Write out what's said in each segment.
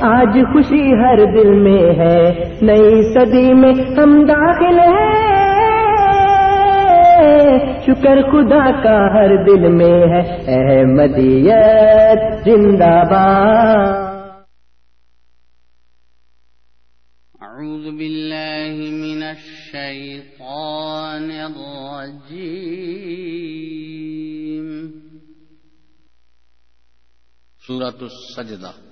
آج خوشی ہر دل میں ہے۔ نئی صدی میں ہم داخل ہیں۔ شکر خدا کا ہر دل میں ہے۔ احمدیت زندہ باد۔ أعوذ بالله من الشيطان الرجيم سورة السجدة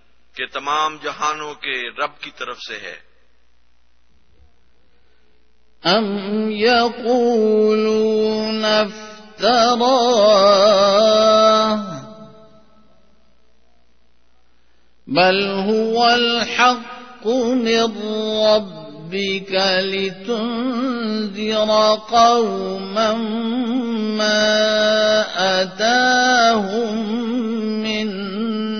کہ تمام جہانوں کے رب کی طرف سے ہے۔ أم يقولون افتراه بل هو الحق من ربك لتنذر قوما ما أتاهم من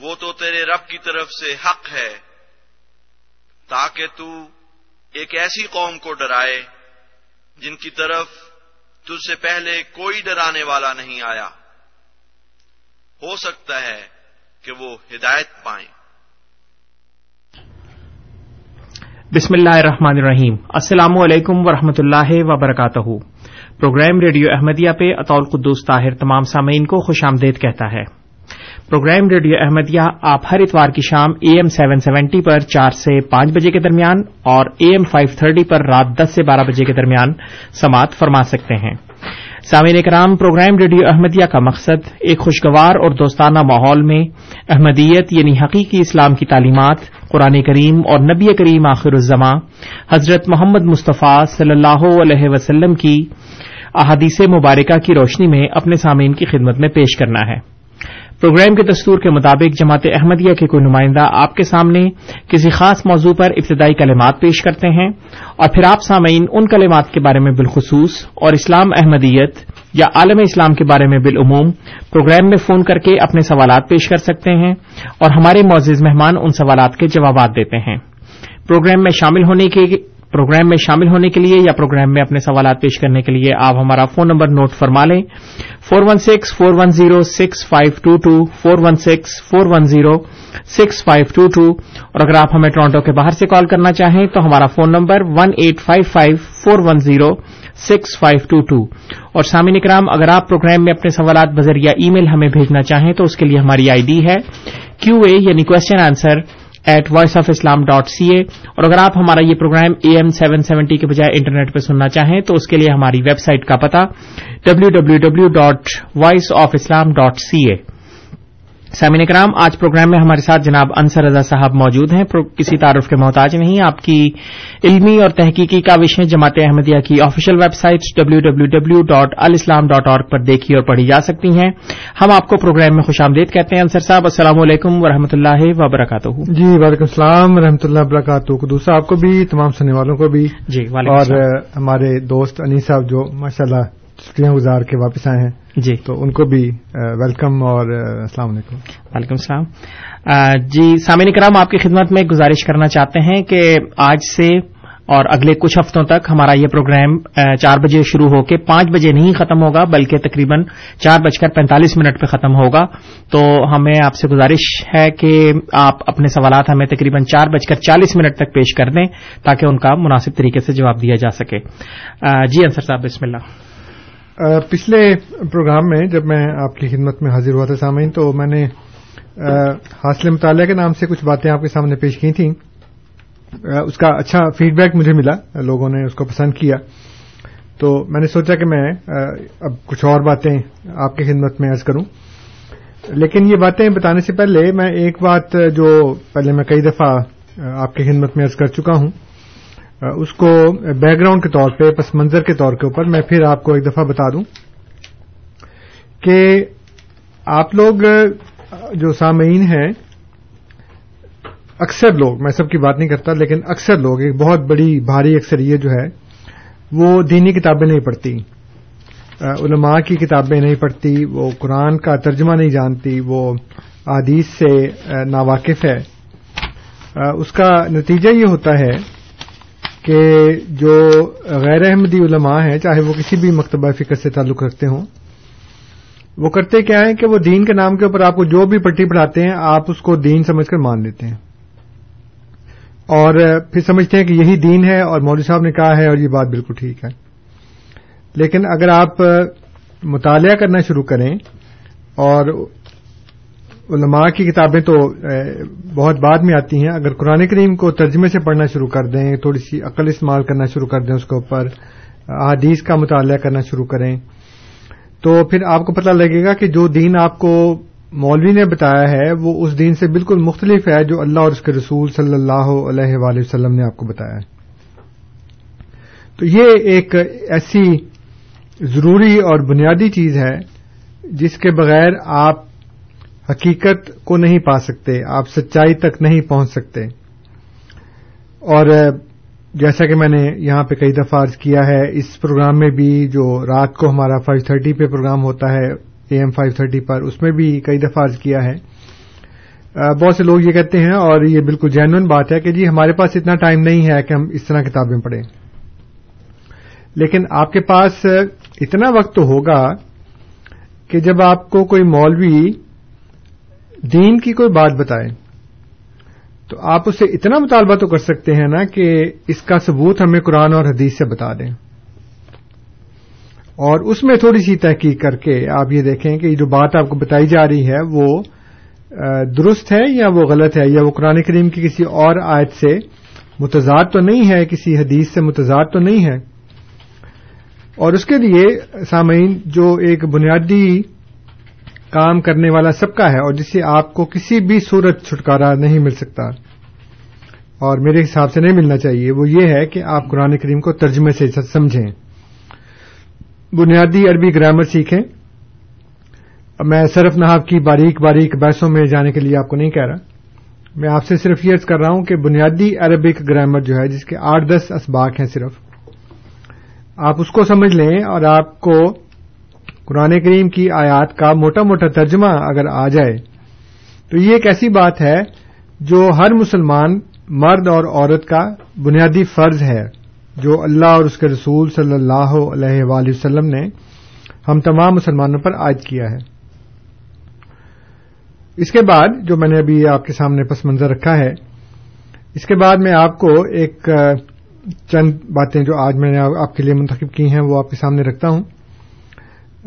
وہ تو تیرے رب کی طرف سے حق ہے، تاکہ تو ایک ایسی قوم کو ڈرائے جن کی طرف تجھ سے پہلے کوئی ڈرانے والا نہیں آیا۔ ہو سکتا ہے کہ وہ ہدایت پائیں۔ بسم اللہ الرحمن الرحیم۔ السلام علیکم ورحمۃ اللہ وبرکاتہ۔ پروگرام ریڈیو احمدیہ پہ اطول قدوس طاہر تمام سامعین کو خوش آمدید کہتا ہے۔ پروگرام ریڈیو احمدیہ آپ ہر اتوار کی شام اے ایم سیون سیونٹی پر چار سے پانچ بجے کے درمیان اور اے ایم فائیو تھرٹی پر رات دس سے بارہ بجے کے درمیان سماعت فرما سکتے ہیں۔ سامعین کرام پروگرام ریڈیو احمدیہ کا مقصد ایک خوشگوار اور دوستانہ ماحول میں احمدیت یعنی حقیقی اسلام کی تعلیمات، قرآن کریم اور نبی کریم آخر الزماں حضرت محمد مصطفیٰ صلی اللہ علیہ وسلم کی احادیث مبارکہ کی روشنی میں اپنے سامعین کی خدمت میں پیش کرنا ہے۔ پروگرام کے دستور کے مطابق جماعت احمدیہ کے کوئی نمائندہ آپ کے سامنے کسی خاص موضوع پر ابتدائی کلمات پیش کرتے ہیں اور پھر آپ سامعین ان کلمات کے بارے میں بالخصوص اور اسلام احمدیت یا عالم اسلام کے بارے میں بالعموم پروگرام میں فون کر کے اپنے سوالات پیش کر سکتے ہیں اور ہمارے معزز مہمان ان سوالات کے جوابات دیتے ہیں۔ پروگرام میں شامل ہونے کے پروگرام میں شامل ہونے کے لیے یا پروگرام میں اپنے سوالات پیش کرنے کے لیے آپ ہمارا فون نمبر نوٹ فرما لیں۔ Four one six, four one zero, six five two two, four one six, four one zero, six five two two. اور اگر آپ ہمیں ٹورانٹو کے باہر سے کال کرنا چاہیں تو ہمارا phone number one eight five five, four one zero, six five two two. اور سامعین کرام اگر آپ پروگرام میں اپنے سوالات بذریعہ ای میل ہمیں بھیجنا چاہیں تو اس کے لیے ہماری آئی ڈی ہے کیو اے یعنی question answer at voice of Islam dot C A اور اگر آپ ہمارا یہ programme A M seven seventy کے بجائے انٹرنیٹ پہ سننا چاہیں تو اس کے لیے ہماری ویب سائٹ کا پتا W W W dot voice of Islam dot C A سامعین کرام آج پروگرام میں ہمارے ساتھ جناب انصر رضا صاحب موجود ہیں۔ کسی تعارف کے محتاج نہیں آپ کی علمی اور تحقیقی کاوشیں جماعت احمدیہ کی official website W W W dot الاسلام ڈاٹ اور پر دیکھی اور پڑھی جا سکتی ہیں۔ ہم آپ کو پروگرام میں خوش آمدید کہتے ہیں انصر صاحب السلام علیکم و رحمۃ اللہ وبرکاتہ۔ جی وعلیکم السلام و رحمۃ اللہ وبرکاتہ۔ دوسرا آپ کو بھی تمام سننے والوں کو بھی۔ جی اور ہمارے دوست انی صاحب جو ماشاء اللہ چھٹیاں گزار کے واپس آئے ہیں۔ جی۔ تو ان کو بھی ویلکم اور السلام علیکم۔ وعلیکم السلام۔ جی سامعین کرام آپ کی خدمت میں گزارش کرنا چاہتے ہیں کہ آج سے اور اگلے کچھ ہفتوں تک ہمارا یہ پروگرام چار بجے شروع ہو کے پانچ بجے نہیں ختم ہوگا بلکہ تقریباً چار بج کر پینتالیس منٹ پہ ختم ہوگا۔ تو ہمیں آپ سے گزارش ہے کہ آپ اپنے سوالات ہمیں تقریباً چار بج کر چالیس منٹ تک پیش کر دیں تاکہ ان کا مناسب طریقے سے جواب دیا جا سکے۔ جی انصر صاحب بسم اللہ۔ پچھلے پروگرام میں جب میں آپ کی خدمت میں حاضر ہوا تھا سامعین، تو میں نے حاصل مطالعہ کے نام سے کچھ باتیں آپ کے سامنے پیش کی تھیں۔ اس کا اچھا فیڈ بیک مجھے ملا، لوگوں نے اس کو پسند کیا۔ تو میں نے سوچا کہ میں اب کچھ اور باتیں آپ کی خدمت میں عرض کروں۔ لیکن یہ باتیں بتانے سے پہلے میں ایک بات جو پہلے میں کئی دفعہ آپ کی خدمت میں عرض کر چکا ہوں۔ اس کو بیک گراؤنڈ کے طور پہ، پس منظر کے طور کے اوپر میں پھر آپ کو ایک دفعہ بتا دوں کہ آپ لوگ، جو سامعین ہیں، اکثر لوگ، میں سب کی بات نہیں کرتا، لیکن اکثر لوگ، ایک بہت بڑی، بھاری اکثریت جو ہے، وہ دینی کتابیں نہیں پڑھتی۔ علماء کی کتابیں نہیں پڑھتی، وہ قرآن کا ترجمہ نہیں جانتی، وہ عادیث سے ناواقف ہے۔ اس کا نتیجہ یہ ہوتا ہے کہ جو غیر احمدی علماء ہیں، چاہے وہ کسی بھی مکتبہ فکر سے تعلق رکھتے ہوں، وہ کرتے کیا ہیں کہ وہ دین کے نام کے اوپر آپ کو جو بھی پٹی پڑھاتے ہیں، آپ اس کو دین سمجھ کر مان لیتے ہیں۔ اور پھر سمجھتے ہیں کہ یہی دین ہے اور مولوی صاحب نے کہا ہے اور یہ بات بالکل ٹھیک ہے۔ لیکن اگر آپ مطالعہ کرنا شروع کریں اور علماء کی کتابیں تو بہت بعد میں آتی ہیں۔ اگر قرآن کریم کو ترجمے سے پڑھنا شروع کر دیں، تھوڑی سی عقل استعمال کرنا شروع کر دیں اس کے اوپر حدیث کا مطالعہ کرنا شروع کریں، تو پھر آپ کو پتہ لگے گا کہ جو دین آپ کو مولوی نے بتایا ہے، وہ اس دین سے بالکل مختلف ہے جو اللہ اور اس کے رسول صلی اللہ علیہ وآلہ وسلم نے آپ کو بتایا ہے۔ تو یہ ایک ایسی ضروری اور بنیادی چیز ہے، جس کے بغیر آپ حقیقت کو نہیں پا سکتے، آپ سچائی تک نہیں پہنچ سکتے۔ اور جیسا کہ میں نے یہاں پہ کئی دفعہ عرض کیا ہے، اس پروگرام میں بھی جو رات کو ہمارا فائیو تھرٹی پہ پروگرام ہوتا ہے، اے ایم فائیو تھرٹی پر، اس میں بھی کئی دفعہ عرض کیا ہے۔ بہت سے لوگ یہ کہتے ہیں، اور یہ بالکل جینون بات ہے کہ جی ہمارے پاس اتنا ٹائم نہیں ہے کہ ہم اس طرح کتابیں پڑھیں۔ لیکن آپ کے پاس اتنا وقت تو ہوگا کہ جب آپ کو کوئی مولوی دین کی کوئی بات بتائے تو آپ اس سے اتنا مطالبہ تو کر سکتے ہیں نا کہ اس کا ثبوت ہمیں قرآن اور حدیث سے بتا دیں۔ اور اس میں تھوڑی سی تحقیق کر کے آپ یہ دیکھیں کہ جو بات آپ کو بتائی جا رہی ہے وہ درست ہے یا وہ غلط ہے یا وہ قرآن کریم کی کسی اور آیت سے متضاد تو نہیں ہے، کسی حدیث سے متضاد تو نہیں ہے۔ اور اس کے لیے سامعین، جو ایک بنیادی کام کرنے والا سب کا ہے اور جسے آپ کو کسی بھی صورت چھٹکارا نہیں مل سکتا۔ اور میرے حساب سے نہیں ملنا چاہیے۔ وہ یہ ہے کہ آپ قرآن کریم کو ترجمے سے سمجھیں۔ بنیادی عربی گرامر سیکھیں۔ میں صرف نحاب کی باریک باریک بحثوں میں جانے کے لیے آپ کو نہیں کہہ رہا۔ میں آپ سے صرف یہ عرض کر رہا ہوں کہ بنیادی عربک گرامر جو ہے، جس کے آٹھ دس اسباق ہیں صرف، آپ اس کو سمجھ لیں اور آپ کو قرآن کریم کی آیات کا موٹا موٹا ترجمہ اگر آ جائے، تو یہ ایک ایسی بات ہے جو ہر مسلمان، مرد اور عورت کا بنیادی فرض ہے، جو اللہ اور اس کے رسول صلی اللہ علیہ وآلہ وسلم نے ہم تمام مسلمانوں پر عائد کیا ہے۔ اس کے بعد جو میں نے ابھی آپ کے سامنے پس منظر رکھا ہے، اس کے بعد میں آپ کو ایک، چند باتیں جو آج میں نے آپ کے لیے منتخب کی ہیں، وہ آپ کے سامنے رکھتا ہوں۔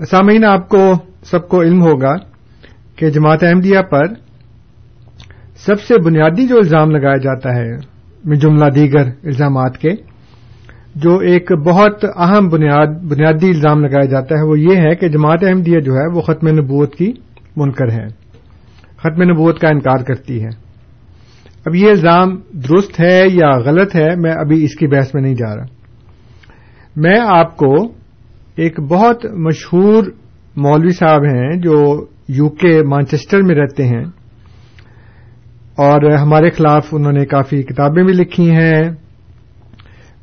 سامعین، آپ کو سب کو علم ہوگا کہ جماعت احمدیہ پر سب سے بنیادی جو الزام لگایا جاتا ہے جملہ دیگر الزامات کے، جو ایک بہت اہم بنیاد، بنیادی الزام لگایا جاتا ہے، وہ یہ ہے کہ جماعت احمدیہ جو ہے، وہ ختم نبوت کی منکر ہے۔ ختم نبوت کا انکار کرتی ہے۔ اب یہ الزام درست ہے یا غلط ہے، میں ابھی اس کی بحث میں نہیں جا رہا۔ میں آپ کو ایک بہت مشہور مولوی صاحب ہیں جو یو کے مانچسٹر میں رہتے ہیں اور ہمارے خلاف انہوں نے کافی کتابیں بھی لکھی ہیں۔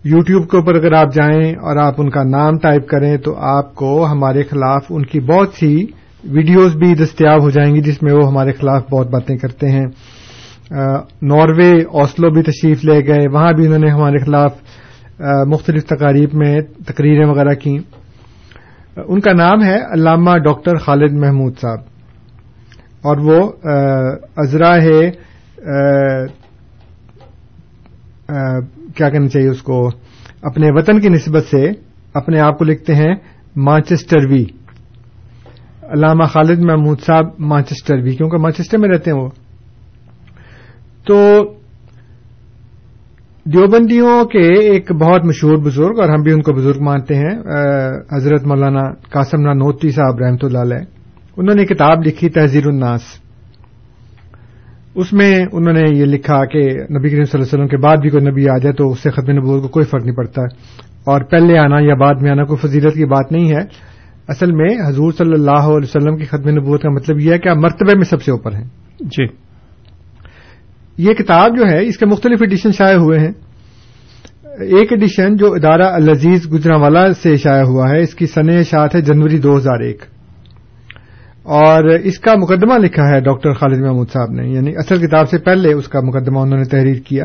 یو ٹیوب کے اوپر اگر آپ جائیں اور آپ ان کا نام ٹائپ کریں تو آپ کو ہمارے خلاف ان کی بہت سی ویڈیوز بھی دستیاب ہو جائیں گی جس میں وہ ہمارے خلاف بہت باتیں کرتے ہیں۔ ناروے، اوسلو بھی تشریف لے گئے۔ وہاں بھی انہوں نے ہمارے خلاف مختلف تقاریب میں تقریریں وغیرہ کی ان کا نام ہے علامہ ڈاکٹر خالد محمود صاحب اور وہ ازرا ہے کیا کہنا چاہیے اس کو؟ اپنے وطن کی نسبت سے اپنے آپ کو لکھتے ہیں مانچسٹر وی۔ علامہ خالد محمود صاحب مانچسٹر وی، کیونکہ مانچسٹر میں رہتے ہیں وہ۔ تو دیوبندیوں کے ایک بہت مشہور بزرگ، اور ہم بھی ان کو بزرگ مانتے ہیں حضرت مولانا قاسم نانوتی صاحب رحمت اللہ علیہ. انہوں نے کتاب لکھی تحزیر الناس. اس میں انہوں نے یہ لکھا کہ نبی کریم صلی اللہ علیہ وسلم کے بعد بھی کوئی نبی آ جائے تو اس سے ختم نبوت کو کوئی فرق نہیں پڑتا. اور پہلے آنا یا بعد میں آنا کوئی فضیلت کی بات نہیں ہے. اصل میں حضور صلی اللہ علیہ وسلم کی ختم نبوت کا مطلب یہ ہے کہ آپ مرتبے میں سب سے اوپر ہیں. جی۔ یہ کتاب جو ہے، اس کے مختلف ایڈیشن شائع ہوئے ہیں۔ ایک ایڈیشن جو ادارہ العزیز گجراوالا سے شائع ہوا ہے، اس کی سن اشاعت ہے جنوری دو ہزار ایک۔ اور اس کا مقدمہ لکھا ہے ڈاکٹر خالد محمود صاحب نے یعنی اصل کتاب سے پہلے اس کا مقدمہ انہوں نے تحریر کیا۔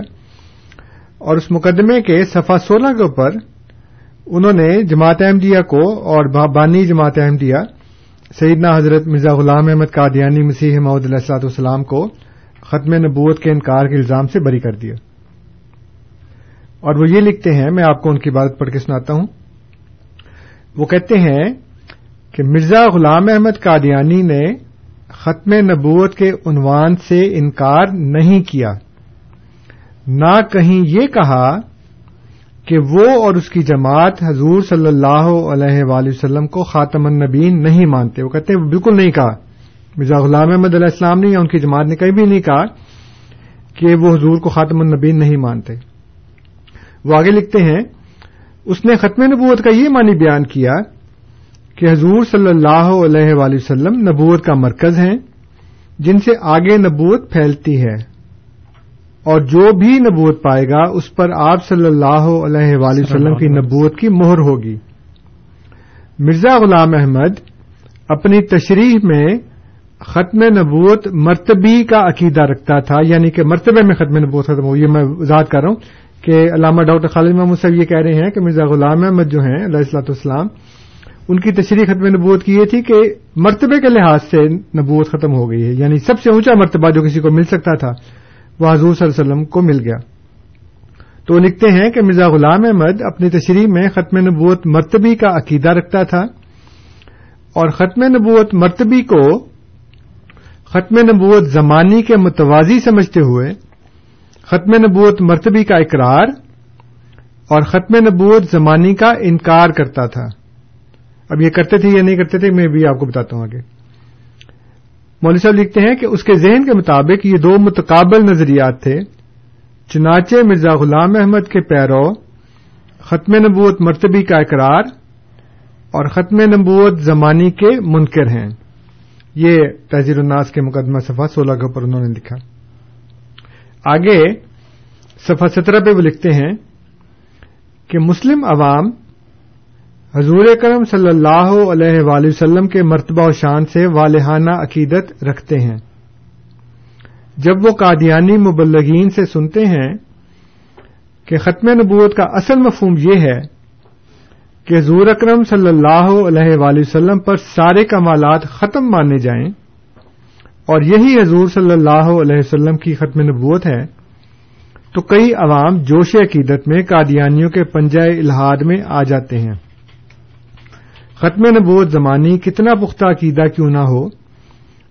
اور اس مقدمے کے صفحہ سولہ کے اوپر انہوں نے جماعت احمدیہ کو اور بانی جماعت احمدیہ، سیدنا حضرت مرزا غلام احمد قادیانی مسیح محمد علیہ السلاط والسلام کو ختم نبوت کے انکار کے الزام سے بری کر دیا۔ اور وہ یہ لکھتے ہیں، میں آپ کو ان کی بات پڑھ کے سناتا ہوں۔ وہ کہتے ہیں کہ مرزا غلام احمد قادیانی نے ختم نبوت کے عنوان سے انکار نہیں کیا۔ نہ کہیں یہ کہا کہ وہ اور اس کی جماعت حضور صلی اللہ علیہ وآلہ وسلم کو خاتم النبین نہیں مانتے۔ وہ کہتے ہیں بالکل نہیں کہا۔ مرزا غلام احمد علیہ السلام نے یا ان کی جماعت نے کہیں بھی نہیں کہا کہ وہ حضور کو خاتم النبین نہیں مانتے۔ وہ آگے لکھتے ہیں اس نے ختم نبوت کا یہ معنی بیان کیا کہ حضور صلی اللہ علیہ وآلہ وسلم نبوت کا مرکز ہیں جن سے آگے نبوت پھیلتی ہے۔ اور جو بھی نبوت پائے گا اس پر آپ صلی اللہ علیہ وآلہ وسلم کی نبوت کی مہر ہوگی۔ مرزا غلام احمد اپنی تشریح میں ختم نبوت مرتبی کا عقیدہ رکھتا تھا یعنی کہ مرتبے میں ختم نبوت ختم ہو یہ میں وضاحت کر رہا ہوں کہ علامہ ڈاکٹر خالد محمود صاحب یہ کہہ رہے ہیں کہ مرزا غلام احمد جو ہیں علیہ السلاۃ والسلام، ان کی تشریح ختم نبوت کی یہ تھی کہ مرتبے کے لحاظ سے نبوت ختم ہو گئی ہے یعنی سب سے اونچا مرتبہ جو کسی کو مل سکتا تھا، وہ حضور صلی اللہ علیہ وسلم کو مل گیا۔ تو وہ لکھتے ہیں کہ مرزا غلام احمد اپنی تشریح میں ختم نبوت مرتبی کا عقیدہ رکھتا تھا اور ختم نبوت مرتبی کو ختم نبوت زمانی کے متوازی سمجھتے ہوئے، ختم نبوت مرتبی کا اقرار اور ختم نبوت زمانی کا انکار کرتا تھا۔ اب یہ کرتے تھے یا نہیں کرتے تھے، میں بھی آپ کو بتاتا ہوں آگے۔ مولوی صاحب لکھتے ہیں کہ اس کے ذہن کے مطابق یہ دو متقابل نظریات تھے۔ چنانچہ مرزا غلام احمد کے پیرو، ختم نبوت مرتبی کا اقرار اور ختم نبوت زمانی کے منکر ہیں۔ یہ تحزیر الناس کے مقدمہ صفحہ سولہ کے اوپر انہوں نے لکھا۔ آگے صفحہ سترہ پہ وہ لکھتے ہیں کہ مسلم عوام حضور کرم صلی اللہ علیہ وآلہ وسلم کے مرتبہ و شان سے والہانہ عقیدت رکھتے ہیں۔ جب وہ قادیانی مبلغین سے سنتے ہیں کہ ختم نبوت کا اصل مفہوم یہ ہے کہ حضور اکرم صلی اللہ علیہ وآلہ وسلم پر سارے کمالات ختم مانے جائیں اور یہی حضور صلی اللہ علیہ وسلم کی ختم نبوت ہے، تو کئی عوام جوش عقیدت میں قادیانیوں کے پنجہ الہاد میں آ جاتے ہیں۔ ختم نبوت زمانی کتنا پختہ عقیدہ کیوں نہ ہو،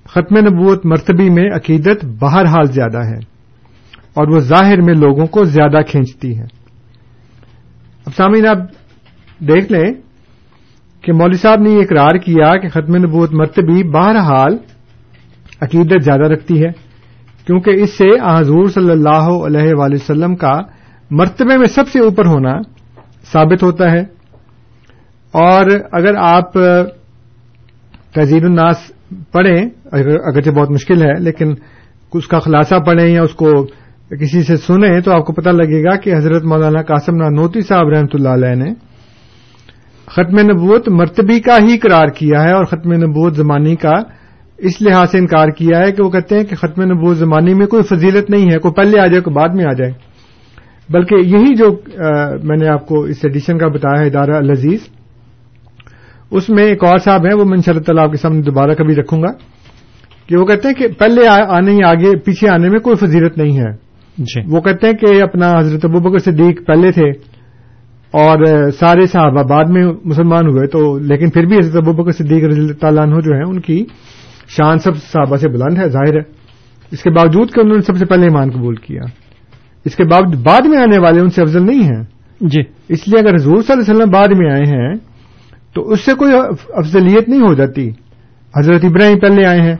ختم نبوت مرتبی میں عقیدت بہرحال زیادہ ہے اور وہ ظاہر میں لوگوں کو زیادہ کھینچتی ہے۔ اب سامعین آپ دیکھ لیں کہ مولوی صاحب نے یہ اقرار کیا کہ ختم نبوت مرتبی بہرحال عقیدت زیادہ رکھتی ہے، کیونکہ اس سے حضور صلی اللہ علیہ وآلہ وسلم کا مرتبے میں سب سے اوپر ہونا ثابت ہوتا ہے۔ اور اگر آپ تزیر الناس پڑھیں اگرچہ بہت مشکل ہے، لیکن اس کا خلاصہ پڑھیں یا اس کو کسی سے سنیں تو آپ کو پتہ لگے گا کہ حضرت مولانا قاسم نانوتی صاحب رحمۃ اللہ علیہ نے ختم نبوت مرتبی کا ہی قرار کیا ہے اور ختم نبوت زمانی کا اس لحاظ سے انکار کیا ہے کہ وہ کہتے ہیں کہ ختم نبوت زمانی میں کوئی فضیلت نہیں ہے کوئی پہلے آ جائے کوئی بعد میں آ جائے۔ بلکہ یہی جو میں نے آپ کو اس ایڈیشن کا بتایا ہے ادارہ العزیز اس میں ایک اور صاحب ہیں وہ میں ان شاء اللہ آپ کے سامنے دوبارہ کبھی رکھوں گا کہ وہ کہتے ہیں کہ پہلے آنے ہی آگے پیچھے آنے میں کوئی فضیلت نہیں ہے۔ جی۔ وہ کہتے ہیں کہ اپنا حضرت ابوبکر صدیق پہلے تھے۔ اور سارے صحابہ بعد میں مسلمان ہوئے تو لیکن پھر بھی حضرت ابوبکر صدیق رضی اللہ تعالیٰ عنہ جو ہیں ان کی شان سب صحابہ سے بلند ہے ظاہر ہے۔ اس کے باوجود کہ انہوں نے سب سے پہلے ایمان قبول کیا۔ اس کے باوجود بعد میں آنے والے ان سے افضل نہیں ہیں۔ جی۔ اس لیے اگر حضور صلی اللہ علیہ وسلم بعد میں آئے ہیں تو اس سے کوئی افضلیت نہیں ہو جاتی۔ حضرت ابراہیم پہلے آئے ہیں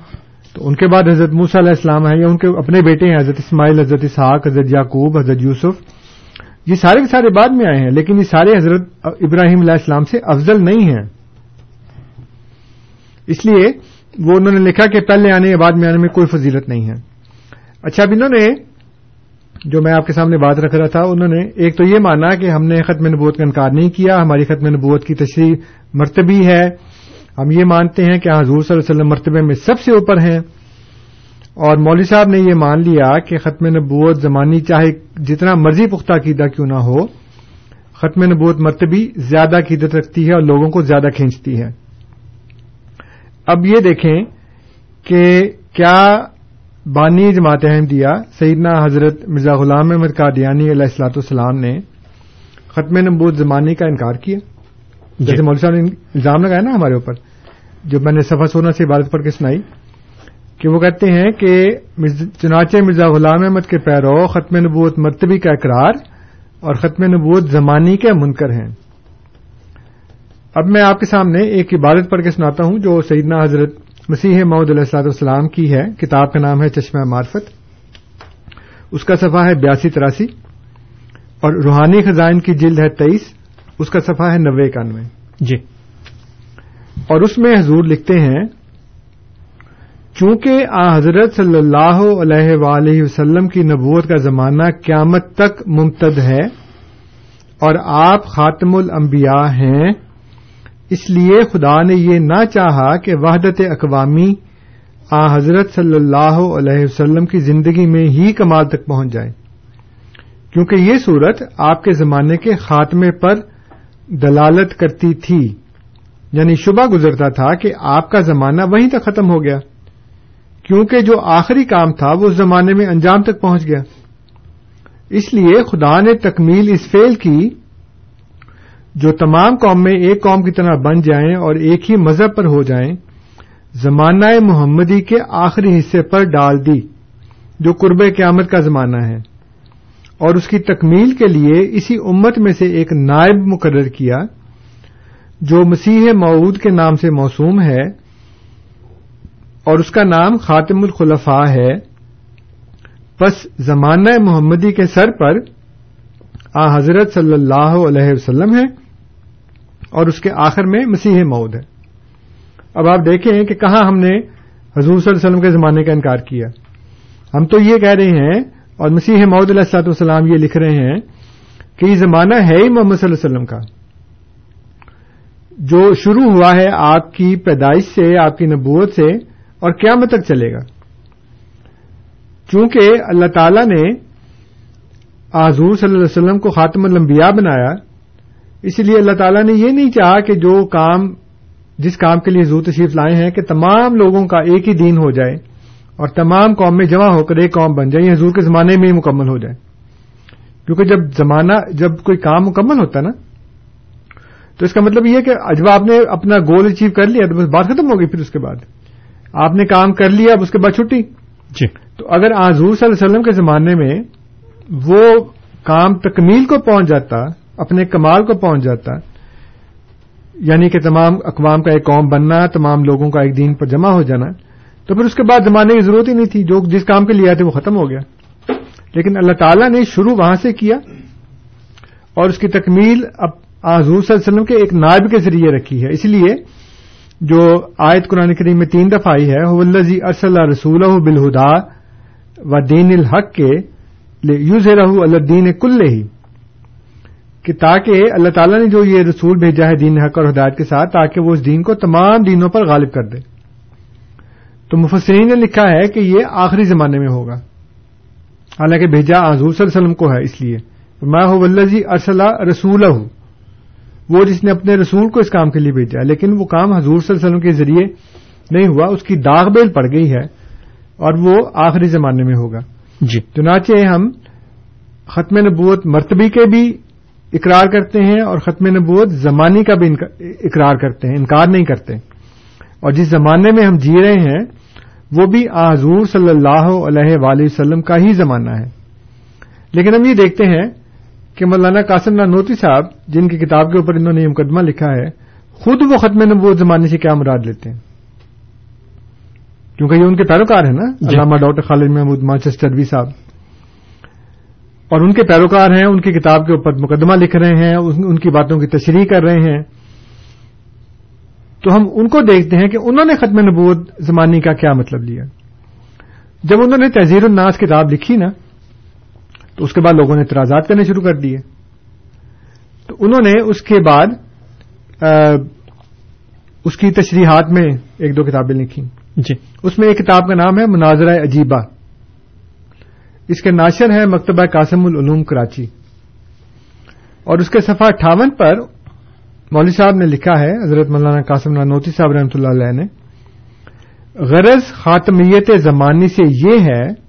تو ان کے بعد حضرت موسیٰ علیہ السلام ہیں یا ان کے اپنے بیٹے ہیں حضرت اسماعیل حضرت اسحاق حضرت یعقوب حضرت یوسف۔ یہ سارے کے سارے بعد میں آئے ہیں، لیکن یہ سارے حضرت ابراہیم علیہ السلام سے افضل نہیں ہیں۔ اس لیے وہ انہوں نے لکھا کہ پہلے آنے یا بعد میں آنے میں کوئی فضیلت نہیں ہے۔ اچھا اب انہوں نے جو میں آپ کے سامنے بات رکھ رہا تھا، انہوں نے ایک تو یہ مانا کہ ہم نے ختم نبوت کا انکار نہیں کیا، ہماری ختم نبوت کی تشریح مرتبی ہے۔ ہم یہ مانتے ہیں کہ حضور صلی اللہ علیہ وسلم مرتبے میں سب سے اوپر ہیں۔ اور مولوی صاحب نے یہ مان لیا کہ ختم نبوت زمانی چاہے جتنا مرضی پختہ عقیدہ کیوں نہ ہو ختم نبوت مرتبی زیادہ عقیدت رکھتی ہے اور لوگوں کو زیادہ کھینچتی ہے۔ اب یہ دیکھیں کہ کیا بانی جماعت احمدیہ سیدنا حضرت مرزا غلام احمد قادیانی علیہ السلاۃ والسلام نے ختم نبوت زمانی کا انکار کیا؟ جیسے مولوی صاحب نے الزام لگایا نا ہمارے اوپر جو میں نے سفا سونا سے عبادت پڑھ کے سنائی۔ کہ وہ کہتے ہیں کہ چنانچہ مرزا غلام احمد کے پیرو ختم نبوت مرتبی کا اقرار اور ختم نبوت زمانی کے منکر ہیں۔ اب میں آپ کے سامنے ایک عبادت پڑھ کے سناتا ہوں جو سیدنا حضرت مسیح محمد علیہ السلاط والسلام کی ہے۔ کتاب کا نام ہے چشمہ معرفت۔ اس کا صفحہ ہے بیاسی تراسی اور روحانی خزائن کی جلد ہے تیئیس۔ اس کا صفحہ ہے نوے اکانوے۔ جی۔ اور اس میں حضور لکھتے ہیں چونکہ آ حضرت صلی اللہ علیہ وآلہ وسلم کی نبوت کا زمانہ قیامت تک ممتد ہے اور آپ خاتم الانبیاء ہیں، اس لیے خدا نے یہ نہ چاہا کہ وحدت اقوامی آ حضرت صلی اللہ علیہ وسلم کی زندگی میں ہی کمال تک پہنچ جائے۔ کیونکہ یہ صورت آپ کے زمانے کے خاتمے پر دلالت کرتی تھی یعنی شبہ گزرتا تھا کہ آپ کا زمانہ وہیں تک ختم ہو گیا۔ کیونکہ جو آخری کام تھا وہ اس زمانے میں انجام تک پہنچ گیا۔ اس لیے خدا نے تکمیل اس فیل کی جو تمام قوم میں ایک قوم کی طرح بن جائیں اور ایک ہی مذہب پر ہو جائیں، زمانہ محمدی کے آخری حصے پر ڈال دی، جو قرب قیامت کا زمانہ ہے۔ اور اس کی تکمیل کے لیے اسی امت میں سے ایک نائب مقرر کیا، جو مسیح معود کے نام سے موسوم ہے۔ اور اس کا نام خاتم الخلفاء ہے۔ بس زمانہ محمدی کے سر پر آ حضرت صلی اللہ علیہ وسلم ہے اور اس کے آخر میں مسیح مود ہے۔ اب آپ دیکھیں کہ کہاں ہم نے حضور صلی اللہ علیہ وسلم کے زمانے کا انکار کیا۔ ہم تو یہ کہہ رہے ہیں اور مسیح محدود علیہ السلاط والسلام یہ لکھ رہے ہیں کہ یہ زمانہ ہے ہی محمد صلی اللہ علیہ وسلم کا۔ جو شروع ہوا ہے آپ کی پیدائش سے، آپ کی نبوت سے اور قیامت تک چلے گا۔ چونکہ اللہ تعالی نے حضور صلی اللہ علیہ وسلم کو خاتم الانبیاء بنایا اسی لیے اللہ تعالیٰ نے یہ نہیں چاہا کہ جو کام، جس کام کے لیے حضور تشریف لائے ہیں، کہ تمام لوگوں کا ایک ہی دین ہو جائے اور تمام قوم میں جمع ہو کر ایک قوم بن جائے، یہ حضور کے زمانے میں ہی مکمل ہو جائے۔ کیونکہ جب زمانہ، جب کوئی کام مکمل ہوتا نا، تو اس کا مطلب یہ ہے کہ جب آپ نے اپنا گول اچیو کر لیا، تو بس بات ختم ہوگی پھر اس کے بعد۔ آپ نے کام کر لیا اب اس کے بعد چھٹی۔ جی۔ تو اگر حضور صلی اللہ علیہ وسلم کے زمانے میں وہ کام تکمیل کو پہنچ جاتا اپنے کمال کو پہنچ جاتا یعنی کہ تمام اقوام کا ایک قوم بننا تمام لوگوں کا ایک دین پر جمع ہو جانا تو پھر اس کے بعد زمانے کی ضرورت ہی نہیں تھی جو جس کام کے لیے آئے تھے وہ ختم ہو گیا۔ لیکن اللہ تعالیٰ نے شروع وہاں سے کیا اور اس کی تکمیل اب حضور صلی اللہ علیہ وسلم کے ایک نائب کے ذریعے رکھی ہے۔ اس لیے جو آیت قرآن کریم میں تین دفعہ آئی ہے ولزی ارسل رسول بالہدا و دین الحق کے یوز رہ الدین کل ہی کہ تاکہ اللہ تعالیٰ نے جو یہ رسول بھیجا ہے دین حق اور ہدایت کے ساتھ، تاکہ وہ اس دین کو تمام دینوں پر غالب کر دے۔ تو مفسرین نے لکھا ہے کہ یہ آخری زمانے میں ہوگا۔ حالانکہ بھیجا حضور صلی اللہ علیہ وسلم کو ہے اس لیے۔ میں ہو ولزی ارسلہ رسول ہوں وہ جس نے اپنے رسول کو اس کام کے لیے بھیجا لیکن وہ کام حضور صلی اللہ علیہ وسلم کے ذریعے نہیں ہوا اس کی داغ بیل پڑ گئی ہے اور وہ آخری زمانے میں ہوگا۔ جی۔ چنانچہ ہم ختم نبوت مرتبی کے بھی اقرار کرتے ہیں اور ختم نبوت زمانی کا بھی اقرار کرتے ہیں انکار نہیں کرتے۔ اور جس زمانے میں ہم جی رہے ہیں وہ بھی حضور صلی اللہ علیہ وآلہ وسلم کا ہی زمانہ ہے۔ لیکن ہم یہ دیکھتے ہیں کہ مولانا قاسم نانوتی صاحب جن کی کتاب کے اوپر انہوں نے یہ مقدمہ لکھا ہے خود وہ ختم نبوت زمانے سے کیا مراد لیتے ہیں؟ کیونکہ یہ ان کے پیروکار ہیں نا علامہ ڈاکٹر خالد محمود مانچسٹروی صاحب۔ اور ان کے پیروکار ہیں ان کی کتاب کے اوپر مقدمہ لکھ رہے ہیں ان کی باتوں کی تشریح کر رہے ہیں۔ تو ہم ان کو دیکھتے ہیں کہ انہوں نے ختم نبوت زمانی کا کیا مطلب لیا۔ جب انہوں نے تحزیر الناس کتاب لکھی نا تو اس کے بعد لوگوں نے اعتراضات کرنے شروع کر دیے۔ تو انہوں نے اس کے بعد اس کی تشریحات میں ایک دو کتابیں لکھی جی۔ اس میں ایک کتاب کا نام ہے مناظرہ عجیبہ۔ اس کے ناشر ہے مکتبہ قاسم العلوم کراچی۔ اور اس کے صفحہ اٹھاون پر مولوی صاحب نے لکھا ہے حضرت مولانا قاسم نانوتی صاحب رحمۃ اللہ علیہ نے غرض خاتمیت زمانی سے یہ ہے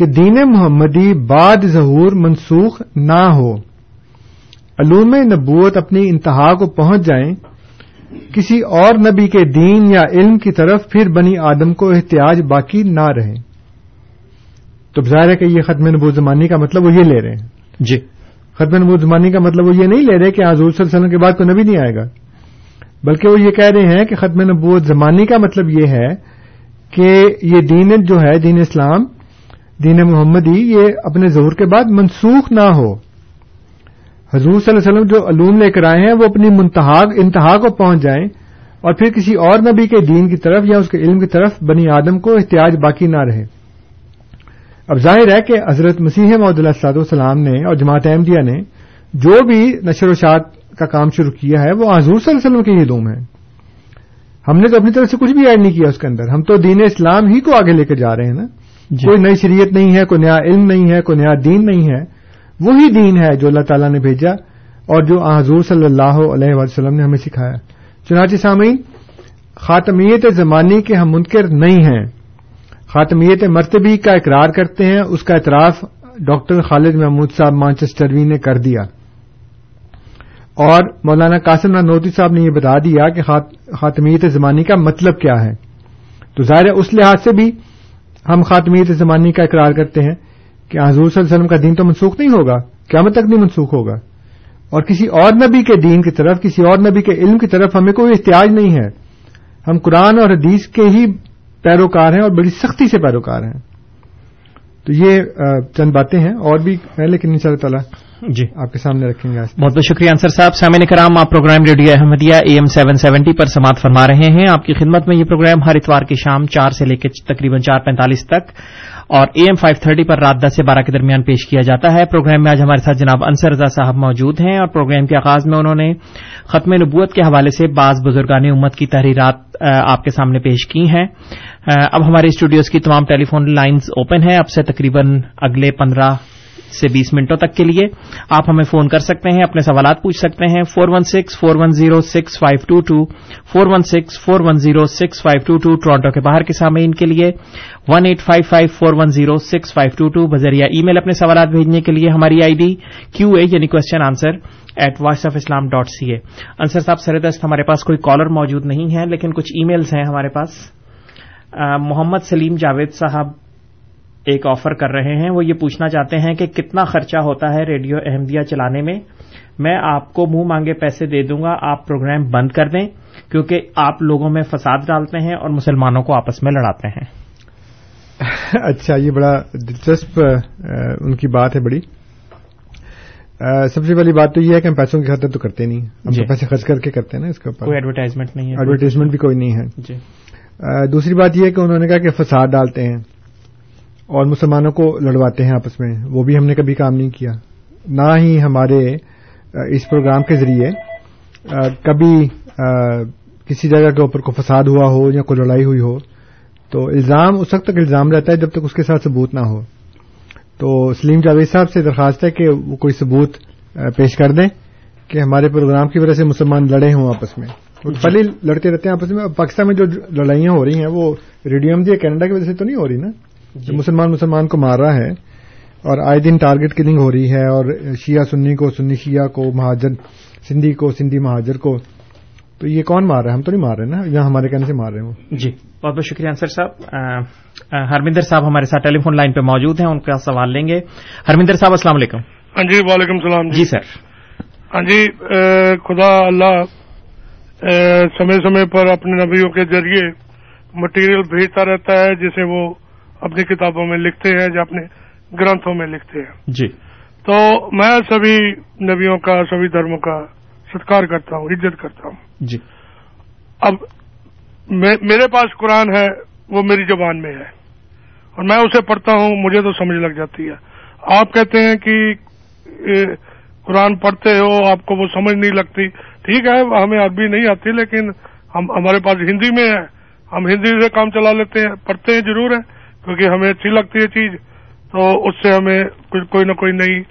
کہ دین محمدی بعد ظہور منسوخ نہ ہو۔ علوم نبوت اپنی انتہا کو پہنچ جائیں کسی اور نبی کے دین یا علم کی طرف پھر بنی آدم کو احتیاج باقی نہ رہے۔ تو ظاہر ہے کہ یہ ختم نبوت زمانی کا مطلب وہ یہ لے رہے ہیں۔ جی۔ ختم نبوت زمانی کا مطلب وہ یہ نہیں لے رہے کہ حضور صلی اللہ علیہ وسلم کے بعد کوئی نبی نہیں آئے گا۔ بلکہ وہ یہ کہہ رہے ہیں کہ ختم نبوت زمانی کا مطلب یہ ہے کہ یہ دین جو ہے دین اسلام دین محمدی یہ اپنے ظہور کے بعد منسوخ نہ ہو۔ حضور صلی اللہ علیہ وسلم جو علوم لے کر آئے ہیں، وہ اپنی انتہا کو پہنچ جائیں اور پھر کسی اور نبی کے دین کی طرف یا اس کے علم کی طرف بنی آدم کو احتیاج باقی نہ رہے۔ اب ظاہر ہے کہ حضرت مسیح محدود اللہ والسلام نے اور جماعت احمدیہ نے جو بھی نشر و شاعت کا کام شروع کیا ہے، وہ حضور صلی اللہ علیہ وسلم کے ہی علوم ہے ہم نے تو اپنی طرف سے کچھ بھی ایڈ نہیں کیا اس کے اندر۔ ہم تو دین اسلام ہی کو آگے لے کے جا رہے ہیں نا۔ جی۔ کوئی نئی شریعت نہیں ہے، کوئی نیا علم نہیں ہے، کوئی نیا دین نہیں ہے، وہی دین ہے جو اللہ تعالیٰ نے بھیجا اور جو حضور صلی اللہ علیہ وسلم نے ہمیں سکھایا۔ چنانچہ سامعین، خاتمیت زمانی کے ہم منکر نہیں ہیں۔ خاتمیت مرتبی کا اقرار کرتے ہیں، اس کا اعتراف ڈاکٹر خالد محمود صاحب مانچسٹروی نے کر دیا۔ اور مولانا قاسم نانوتی صاحب نے یہ بتا دیا کہ خاتمیت زمانی کا مطلب کیا ہے۔ تو ظاہر اس لحاظ سے بھی ہم خاتمیت زمانی کا اقرار کرتے ہیں کہ حضور صلی اللہ علیہ وسلم کا دین تو منسوخ نہیں ہوگا، قیامت تک نہیں منسوخ ہوگا۔ اور کسی اور نبی کے دین کی طرف، کسی اور نبی کے علم کی طرف ہمیں کوئی احتیاج نہیں ہے۔ ہم قرآن اور حدیث کے ہی پیروکار ہیں اور بڑی سختی سے پیروکار ہیں۔ تو یہ چند باتیں ہیں اور بھی ہیں، لیکن ان شاء اللہ تعالیٰ جی۔ آپ کے سامنے رکھیں گے بہت بہت شکریہ انصر صاحب۔ سامع کرام آپ programme radio Ahmadiyya A M seven seventy پر سماعت فرما رہے ہیں۔ آپ کی خدمت میں یہ پروگرام ہر اتوار کی شام چار سے لے کے تقریباً چار پینتالیس تک اور اے ایم فائیو تھرٹی پر رات دس سے بارہ کے درمیان پیش کیا جاتا ہے۔ پروگرام میں آج ہمارے ساتھ جناب انصر رضا صاحب موجود ہیں اور پروگرام کے آغاز میں انہوں نے ختم نبوت کے حوالے سے بعض بزرگان امت کی تحریرات آپ کے سامنے پیش کی ہیں۔ اب ہمارے اسٹوڈیوز کی تمام ٹیلی فون لائنز اوپن ہیں۔ اب سے تقریباً اگلے پندرہ سے بیس منٹوں تک کے لیے آپ ہمیں فون کر سکتے ہیں، اپنے سوالات پوچھ سکتے ہیں four one six four one zero six five two two four one six four one zero six five two two Toronto کے باہر کے سامعین کے لیے one eight five five four one zero six five two two بذریعہ ای میل اپنے سوالات بھیجنے کے لیے ہماری آئی ڈی کیو اے یعنی question answer at voice of Islam dot C A Ansar صاحب سردست ہمارے پاس کوئی کالر موجود نہیں ہے لیکن کچھ ای میلز ہیں ہمارے پاس۔ محمد سلیم جاوید صاحب ایک آفر کر رہے ہیں وہ یہ پوچھنا چاہتے ہیں کہ کتنا خرچہ ہوتا ہے ریڈیو احمدیہ چلانے میں؟ میں آپ کو منہ مانگے پیسے دے دوں گا آپ پروگرام بند کر دیں کیونکہ آپ لوگوں میں فساد ڈالتے ہیں اور مسلمانوں کو آپس میں لڑاتے ہیں۔ اچھا یہ بڑا دلچسپ ان کی بات ہے بڑی۔ سب سے پہلی بات تو یہ ہے کہ ہم پیسوں کی خاطر تو کرتے نہیں۔ ہم جی۔ پیسے خرچ کر کے کرتے ہیں نا اس کے اوپر۔ کوئی ایڈورٹائزمنٹ نہیں ہے۔ ایڈورٹیزمنٹ بھی کوئی نہیں ہے۔ جی۔ دوسری بات یہ ہے کہ انہوں نے کہا کہ فساد ڈالتے ہیں۔ اور مسلمانوں کو لڑواتے ہیں آپس میں۔ وہ بھی ہم نے کبھی کام نہیں کیا۔ نہ ہی ہمارے اس پروگرام کے ذریعے کبھی کسی جگہ کے اوپر کوئی فساد ہوا ہو یا کوئی لڑائی ہوئی ہو تو الزام اس وقت تک الزام رہتا ہے جب تک اس کے ساتھ ثبوت نہ ہو۔ تو سلیم جاوید صاحب سے درخواست ہے کہ وہ کوئی ثبوت پیش کر دیں کہ ہمارے پروگرام کی وجہ سے مسلمان لڑے ہوں آپس میں۔ پہلے لڑتے رہتے ہیں آپس میں۔ پاکستان میں جو لڑائیاں ہو رہی ہیں وہ ریڈیم دی کینیڈا کی وجہ سے تو نہیں ہو رہی نا؟ جو مسلمان مسلمان کو مار رہا ہے اور آئے دن ٹارگٹ کلنگ ہو رہی ہے اور شیعہ سنی کو سنی شیعہ کو مہاجر سندھی کو سندھی مہاجر کو۔ تو یہ کون مار رہا ہے؟ ہم تو نہیں مار رہے نا یا ہمارے کہنے سے مار رہے ہیں جی۔ بہت بہت شکریہ انصر صاحب۔ ہرمندر صاحب ہمارے ساتھ ٹیلی فون لائن پہ موجود ہیں ان کا سوال لیں گے۔ ہرمندر صاحب السلام علیکم۔ ہاں جی وعلیکم السلام جی۔ سر۔ ہاں جی خدا اللہ سمے سمے پر اپنے نبیوں کے ذریعے مٹیریل بھیجتا رہتا ہے جسے وہ اپنی کتابوں میں لکھتے ہیں یا اپنے گرنتھوں میں لکھتے ہیں۔ جی۔ تو میں سبھی نبیوں کا سبھی دھرموں کا ستکار کرتا ہوں عزت کرتا ہوں۔ جی۔ اب میرے پاس قرآن ہے وہ میری زبان میں ہے۔ اور میں اسے پڑھتا ہوں مجھے تو سمجھ لگ جاتی ہے۔ آپ کہتے ہیں کہ قرآن پڑھتے ہو آپ کو وہ سمجھ نہیں لگتی۔ ٹھیک ہے ہمیں عربی نہیں آتی لیکن ہم ہمارے پاس ہندی میں ہے۔ ہم ہندی سے کام چلا لیتے ہیں پڑھتے ہیں ضرور ہے کیونکہ ہمیں اچھی لگتی ہے چیز تو اس سے ہمیں کوئی نہ کوئی نئی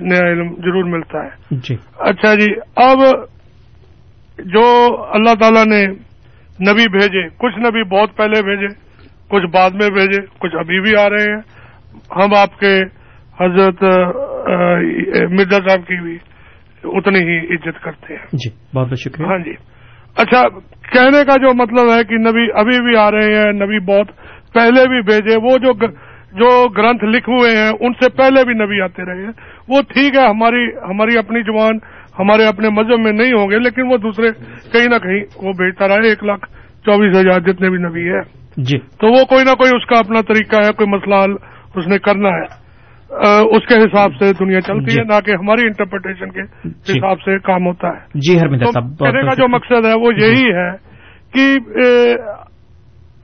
نیا علم ضرور ملتا ہے۔ جی۔ اچھا جی اب جو اللہ تعالی نے نبی بھیجے کچھ نبی بہت پہلے بھیجے کچھ بعد میں بھیجے کچھ ابھی بھی آ رہے ہیں۔ ہم آپ کے حضرت مرزا صاحب کی بھی اتنی ہی عزت کرتے ہیں۔ جی بہت بہت شکریہ۔ ہاں جی۔ اچھا کہنے کا جو مطلب ہے کہ نبی ابھی بھی آ رہے ہیں نبی بہت پہلے بھی بھیجے وہ جو جو گرنتھ لکھے ہوئے ہیں ان سے پہلے بھی نبی آتے رہے ہیں۔ وہ ٹھیک ہے ہماری ہماری اپنی زبان ہمارے اپنے مذہب میں نہیں ہوں گے لیکن وہ دوسرے کہیں نہ کہیں وہ بھیجتا رہا ہے ایک لاکھ چوبیس ہزار جتنے بھی نبی ہے جی۔ تو وہ کوئی نہ کوئی اس کا اپنا طریقہ ہے کوئی مسئلہ حل اس نے کرنا ہے۔ اس کے حساب سے دنیا چلتی ہے نہ کہ ہماری انٹرپریٹیشن کے حساب سے کام ہوتا ہے۔ جی کہنے کا جو مقصد ہے وہ یہی ہے کہ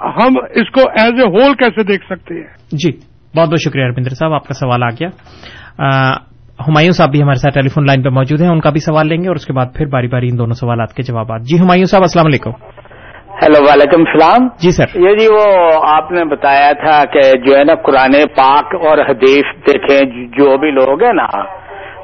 ہم اس کو ایز اے ہول کیسے دیکھ سکتے ہیں؟ جی بہت بہت شکریہ ہرمندر صاحب آپ کا سوال آ گیا۔ ہمایوں صاحب بھی ہمارے ساتھ ٹیلی فون لائن پہ موجود ہیں ان کا بھی سوال لیں گے اور اس کے بعد پھر باری باری ان دونوں سوالات کے جوابات۔ جی ہمایوں صاحب السلام علیکم۔ ہیلو وعلیکم السلام۔ جی سر۔ یہ جی وہ آپ نے بتایا تھا کہ جو ہے نا قرآن پاک اور حدیث دیکھیں جو بھی لوگ ہیں نا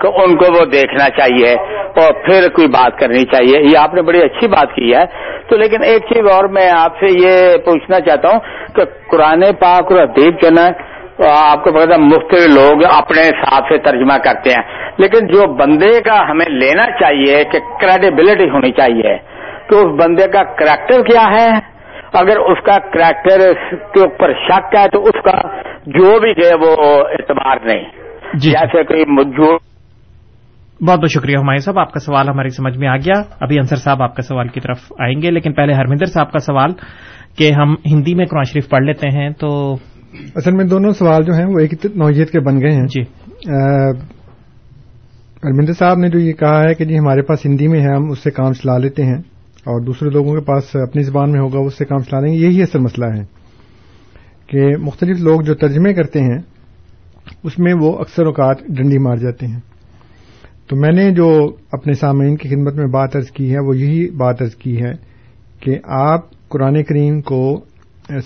کہ ان کو وہ دیکھنا چاہیے اور پھر کوئی بات کرنی چاہیے۔ یہ آپ نے بڑی اچھی بات کی ہے۔ تو لیکن ایک چیز اور میں آپ سے یہ پوچھنا چاہتا ہوں کہ قرآن پاک اور حدیث جو نا آپ کو پتا مختلف لوگ اپنے حساب سے ترجمہ کرتے ہیں۔ لیکن جو بندے کا ہمیں لینا چاہیے کہ کریڈیبلٹی ہونی چاہیے کہ اس بندے کا کریکٹر کیا ہے؟ اگر اس کا کریکٹر کے اوپر شک ہے تو اس کا جو بھی ہے وہ اعتبار نہیں۔ جی۔ جیسے کوئی جو بہت بہت شکریہ ہمایوں صاحب آپ کا سوال ہماری سمجھ میں آ گیا۔ ابھی انصر صاحب آپ کا سوال کی طرف آئیں گے لیکن پہلے ہرمندر صاحب کا سوال کہ ہم ہندی میں قرآن شریف پڑھ لیتے ہیں تو اصل میں دونوں سوال جو ہیں وہ ایک نوعیت کے بن گئے ہیں۔ جی۔ ارمندر صاحب نے جو یہ کہا ہے کہ جی ہمارے پاس ہندی میں ہے ہم اس سے کام چلا لیتے ہیں اور دوسرے لوگوں کے پاس اپنی زبان میں ہوگا اس سے کام چلا لیں گے۔ یہی اصل مسئلہ ہے کہ مختلف لوگ جو ترجمے کرتے ہیں اس میں وہ اکثر اوقات ڈنڈی مار جاتے ہیں۔ تو میں نے جو اپنے سامعین کی خدمت میں بات ارض کی ہے، وہ یہی بات ارض کی ہے کہ آپ قرآن کریم کو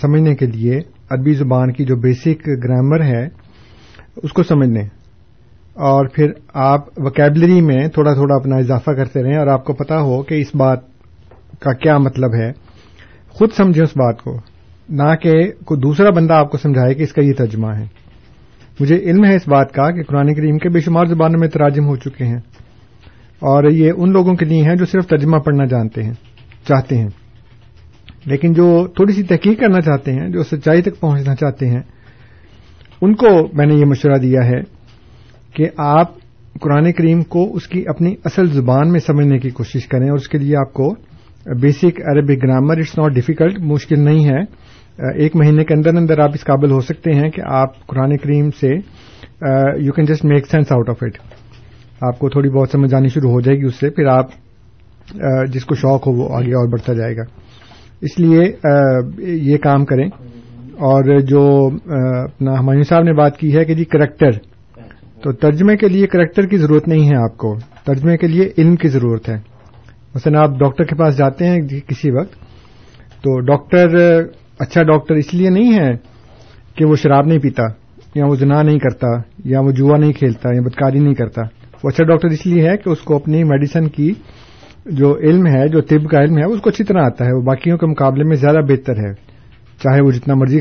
سمجھنے کے لیے عربی زبان کی جو بیسک گرامر ہے، اس کو سمجھ لیں۔ اور پھر آپ وکیبلری میں تھوڑا تھوڑا اپنا اضافہ کرتے رہیں اور آپ کو پتا ہو کہ اس بات کا کیا مطلب ہے۔ خود سمجھیں اس بات کو، نہ کہ کوئی دوسرا بندہ آپ کو سمجھائے کہ اس کا یہ ترجمہ ہے۔ مجھے علم ہے اس بات کا کہ قرآن کریم کے بے شمار زبانوں میں تراجم ہو چکے ہیں اور یہ ان لوگوں کے لیے ہیں جو صرف ترجمہ پڑھنا جانتے ہیں، چاہتے ہیں۔ لیکن جو تھوڑی سی تحقیق کرنا چاہتے ہیں، جو سچائی تک پہنچنا چاہتے ہیں، ان کو میں نے یہ مشورہ دیا ہے کہ آپ قرآن کریم کو اس کی اپنی اصل زبان میں سمجھنے کی کوشش کریں اور اس کے لیے آپ کو basic Arabic grammar it's not difficult مشکل نہیں ہے۔ ایک مہینے کے اندر اندر آپ اس قابل ہو سکتے ہیں کہ آپ قرآن کریم سے you can just make sense out of it آپ کو تھوڑی بہت سمجھ آنی شروع ہو جائے گی اس سے، پھر آپ جس کو شوق ہو وہ آگے اور بڑھتا جائے گا۔ اس لیے یہ کام کریں۔ اور جو اپنا ہمایوں صاحب نے بات کی ہے کہ جی کریکٹر۔ تو ترجمے کے لیے کریکٹر کی ضرورت نہیں ہے آپ کو۔ ترجمے کے لیے علم کی ضرورت ہے۔ مثلا آپ ڈاکٹر کے پاس جاتے ہیں کسی وقت، تو ڈاکٹر اچھا ڈاکٹر اس لیے نہیں ہے کہ وہ شراب نہیں پیتا، یا وہ جنا نہیں کرتا، یا وہ جوا نہیں کھیلتا، یا بدکاری نہیں کرتا۔ وہ اچھا ڈاکٹر اس لیے ہے کہ اس کو اپنی میڈیسن کی جو علم ہے، جو طب کا علم ہے اس کو اچھی طرح آتا ہے۔ وہ باقیوں کے مقابلے میں زیادہ بہتر ہے، چاہے وہ جتنا مرضی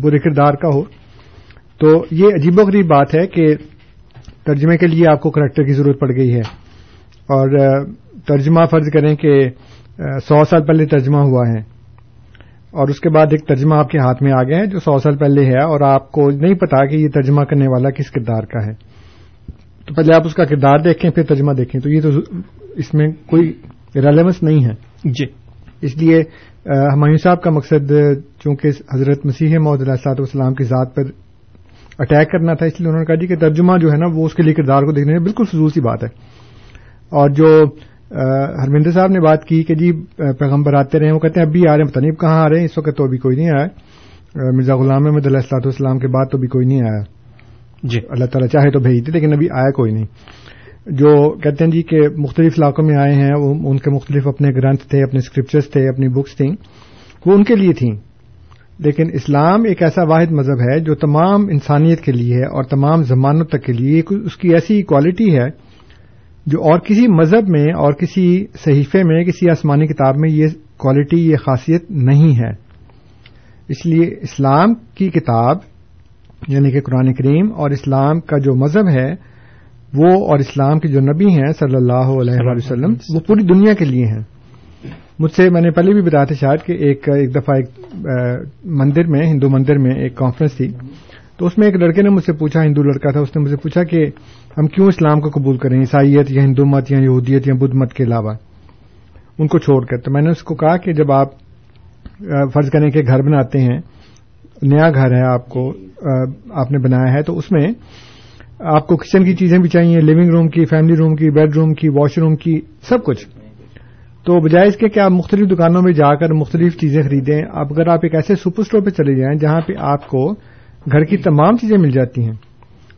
برے کردار کا ہو۔ تو یہ عجیب و غریب بات ہے کہ ترجمے کے لیے آپ کو کریکٹر کی ضرورت پڑ گئی ہے۔ اور ترجمہ فرض کریں کہ سو سال پہلے ترجمہ ہوا ہے۔ اور اس کے بعد ایک ترجمہ آپ کے ہاتھ میں آ گیا ہے جو سو سال پہلے ہے اور آپ کو نہیں پتا کہ یہ ترجمہ کرنے والا کس کردار کا ہے۔ تو پہلے آپ اس کا کردار دیکھیں پھر ترجمہ دیکھیں۔ تو یہ تو اس میں کوئی ریلیونس نہیں ہے۔ جی۔ اس لیے ہمایوں صاحب کا مقصد چونکہ حضرت مسیح محدود علیہ والسلام کی ذات پر اٹیک کرنا تھا اس لیے انہوں نے کہا جی کہ ترجمہ جو ہے نا وہ اس کے لیے کردار کو دیکھنے میں بالکل فضول سی بات ہے۔ اور جو ہرمندر صاحب نے بات کی کہ جی پیغمبر آتے رہے وہ کہتے ہیں اب بھی آ رہے ہیں پتہ نہیں کہاں آ رہے ہیں؟ اس وقت تو ابھی کوئی نہیں آیا۔ مرزا غلام احمد علیہ السلاط والسلام کے بعد تو ابھی کوئی نہیں آیا۔ جی۔ اللہ تعالیٰ چاہے تو بھیج دے لیکن ابھی آیا کوئی نہیں۔ جو کہتے ہیں جی کہ مختلف علاقوں میں آئے ہیں وہ ان کے مختلف اپنے گرنتھ تھے اپنے اسکرپچرس تھے اپنی بکس تھیں وہ ان کے لیے تھیں۔ لیکن اسلام ایک ایسا واحد مذہب ہے جو تمام انسانیت کے لیے ہے اور تمام زمانوں تک کے لیے اس کی ایسی کوالٹی ہے جو اور کسی مذہب میں اور کسی صحیفے میں کسی آسمانی کتاب میں یہ کوالٹی یہ خاصیت نہیں ہے۔ اس لیے اسلام کی کتاب یعنی کہ قرآن کریم اور اسلام کا جو مذہب ہے وہ اور اسلام کے جو نبی ہیں صلی اللہ علیہ وسلم وہ پوری دنیا کے لیے ہیں۔ مجھ سے میں نے پہلے بھی بتایا تھا شاید کہ ایک ایک دفعہ ایک مندر میں ہندو مندر میں ایک کانفرنس تھی۔ تو اس میں ایک لڑکے نے مجھ سے پوچھا، ہندو لڑکا تھا، اس نے مجھ سے پوچھا کہ ہم کیوں اسلام کو قبول کریں، عیسائیت یا ہندو مت یا یہودیت یا بدھ مت کے علاوہ۔ ان کو چھوڑ کر۔ تو میں نے اس کو کہا کہ جب آپ فرض کریں کہ گھر بناتے ہیں، نیا گھر ہے آپ کو آپ نے بنایا ہے، تو اس میں آپ کو کچن کی چیزیں بھی چاہیے، لیونگ روم کی، فیملی روم کی، بیڈ روم کی، واش روم کی، سب کچھ۔ تو بجائے اس کے کہ آپ مختلف دکانوں میں جا کر مختلف چیزیں خریدیں اب اگر آپ ایک ایسے سپر اسٹور پہ چلے جائیں جہاں پہ آپ کو گھر کی تمام چیزیں مل جاتی ہیں۔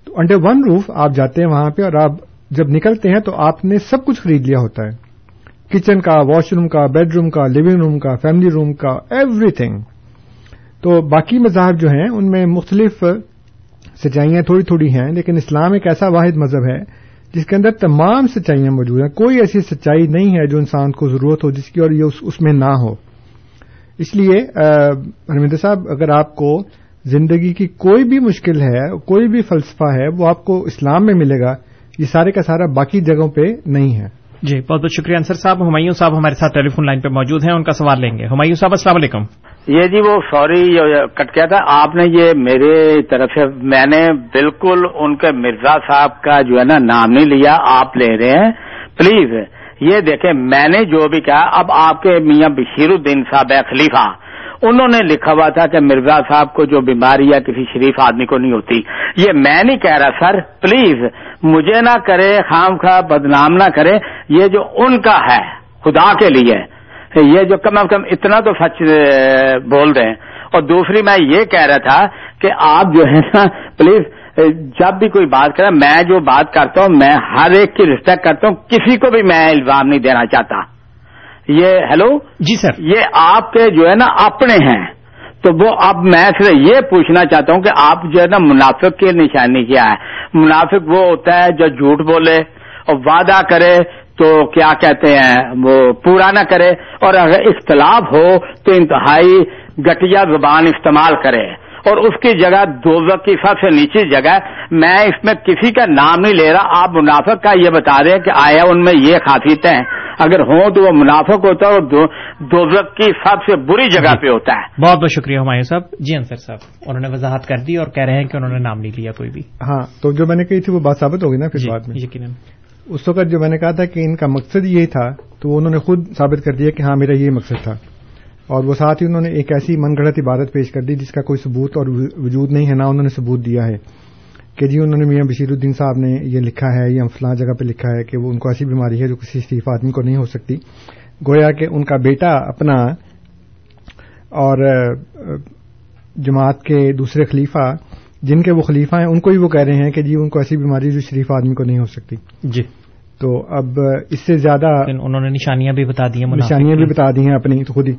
تو انڈر ون روف آپ جاتے ہیں وہاں پہ اور آپ جب نکلتے ہیں تو آپ نے سب کچھ خرید لیا ہوتا ہے۔ کچن کا واش روم کا بیڈ روم کا لونگ روم کا فیملی روم کا ایوری تھنگ تو باقی مذاہب جو ہیں، ان میں مختلف سچائیاں تھوڑی تھوڑی ہیں، لیکن اسلام ایک ایسا واحد مذہب ہے جس کے اندر تمام سچائیاں موجود ہیں۔ کوئی ایسی سچائی نہیں ہے جو انسان کو ضرورت ہو، جس کی اور یہ اس میں نہ ہو۔ اس لیے ہرمندر صاحب، اگر آپ کو زندگی کی کوئی بھی مشکل ہے کوئی بھی فلسفہ ہے وہ آپ کو اسلام میں ملے گا یہ سارے کا سارا باقی جگہوں پہ نہیں ہے۔ جی بہت بہت شکریہ انصر صاحب۔ ہمایوں صاحب ہمارے ساتھ ٹیلی فون لائن پہ موجود ہیں ان کا سوال لیں گے۔ ہمایوں صاحب السلام علیکم۔ یہ جی وہ سوری کٹ کیا تھا۔ آپ نے یہ میرے طرف سے میں نے بالکل ان کے مرزا صاحب کا جو ہے نا نام نہیں لیا آپ لے رہے ہیں۔ پلیز یہ دیکھیں میں نے جو بھی کہا اب آپ کے میاں بشیر الدین صاحب ہے خلیفہ۔ انہوں نے لکھا ہوا تھا کہ مرزا صاحب کو جو بیماری یا کسی شریف آدمی کو نہیں ہوتی، یہ میں نہیں کہہ رہا، سر، پلیز، مجھے نہ کرے، خام خواہ، بدنام نہ کرے، یہ جو ان کا ہے، خدا کے لیے، یہ جو کم از کم اتنا تو سچ بول رہے ہیں اور دوسری میں یہ کہہ رہا تھا کہ آپ جو ہے نا، پلیز، جب بھی کوئی بات کرے، میں جو بات کرتا ہوں، میں ہر ایک کی رسپیکٹ کرتا ہوں، کسی کو بھی میں الزام نہیں دینا چاہتا۔ یہ ہیلو جی سر. یہ آپ کے جو ہے نا اپنے ہیں. تو وہ اب میں سے یہ پوچھنا چاہتا ہوں کہ آپ جو ہے نا منافق کی نشانی کیا ہے؟ منافق وہ ہوتا ہے جو جھوٹ بولے اور وعدہ کرے تو کیا کہتے ہیں؟ وہ پورا نہ کرے اور اگر اختلاف ہو تو انتہائی گٹیا زبان استعمال کرے۔ اور اس کی جگہ دوزک کی سب سے نیچی جگہ میں اس میں کسی کا نام نہیں لے رہا۔ آپ منافق کا یہ بتا رہے ہیں کہ آیا ان میں یہ خاصیتیں ہیں۔ اگر ہوں تو وہ منافق ہوتا ہے اور دوزک کی سب سے بری جگہ پہ ہوتا ہے۔ بہت بہت شکریہ ہمایوں صاحب۔ جی انصر صاحب انہوں نے وضاحت کر دی اور کہہ رہے ہیں کہ انہوں نے نام نہیں لیا کوئی بھی۔ ہاں تو جو میں نے کہی تھی وہ بات ثابت ہوگی نا پھر بعد میں۔ یقیناً۔ اس وقت جو میں نے کہا تھا کہ ان کا مقصد یہی تھا تو انہوں نے خود ثابت کر دیا کہ ہاں میرا یہ مقصد تھا۔ اور وہ ساتھ ہی انہوں نے ایک ایسی من گڑت عبادت پیش کر دی جس کا کوئی ثبوت اور وجود نہیں ہے نہ انہوں نے ثبوت دیا ہے کہ جی انہوں نے میاں بشیر الدین صاحب نے یہ لکھا ہے یا فلاں جگہ پہ لکھا ہے کہ وہ ان کو ایسی بیماری ہے جو کسی شریف آدمی کو نہیں ہو سکتی۔ گویا کہ ان کا بیٹا اپنا اور جماعت کے دوسرے خلیفہ جن کے وہ خلیفہ ہیں ان کو ہی وہ کہہ رہے ہیں کہ جی ان کو ایسی بیماری جو شریف آدمی کو نہیں ہو سکتی۔ جی۔ تو اب اس سے زیادہ انہوں نے نشانیاں بھی بتا دی ہیں نشانیاں بھی بتا دی ہیں اپنی خود ہی۔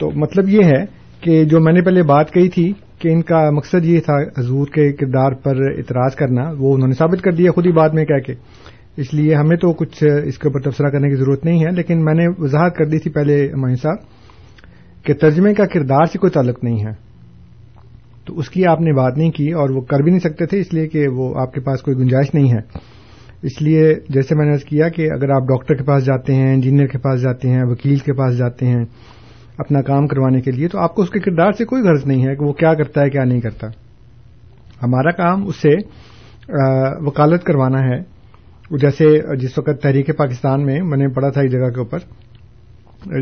تو مطلب یہ ہے کہ جو میں نے پہلے بات کہی تھی کہ ان کا مقصد یہ تھا حضور کے کردار پر اعتراض کرنا، وہ انہوں نے ثابت کر دیا خود ہی بعد میں کہہ کے۔ اس لیے ہمیں تو کچھ اس کے اوپر تبصرہ کرنے کی ضرورت نہیں ہے، لیکن میں نے وضاحت کر دی تھی پہلے ہمایوں صاحب کہ ترجمے کا کردار سے کوئی تعلق نہیں ہے۔ تو اس کی آپ نے بات نہیں کی اور وہ کر بھی نہیں سکتے تھے، اس لیے کہ وہ آپ کے پاس کوئی گنجائش نہیں ہے۔ اس لیے جیسے میں نے کیا کہ اگر آپ ڈاکٹر کے پاس جاتے ہیں، انجینئر کے پاس جاتے ہیں، وکیل کے پاس جاتے ہیں اپنا کام کروانے کے لیے، تو آپ کو اس کے کردار سے کوئی غرض نہیں ہے کہ وہ کیا کرتا ہے، کیا نہیں کرتا۔ ہمارا کام اس سے وکالت کروانا ہے۔ جیسے جس وقت تحریک پاکستان میں میں نے پڑھا تھا ایک جگہ کے اوپر،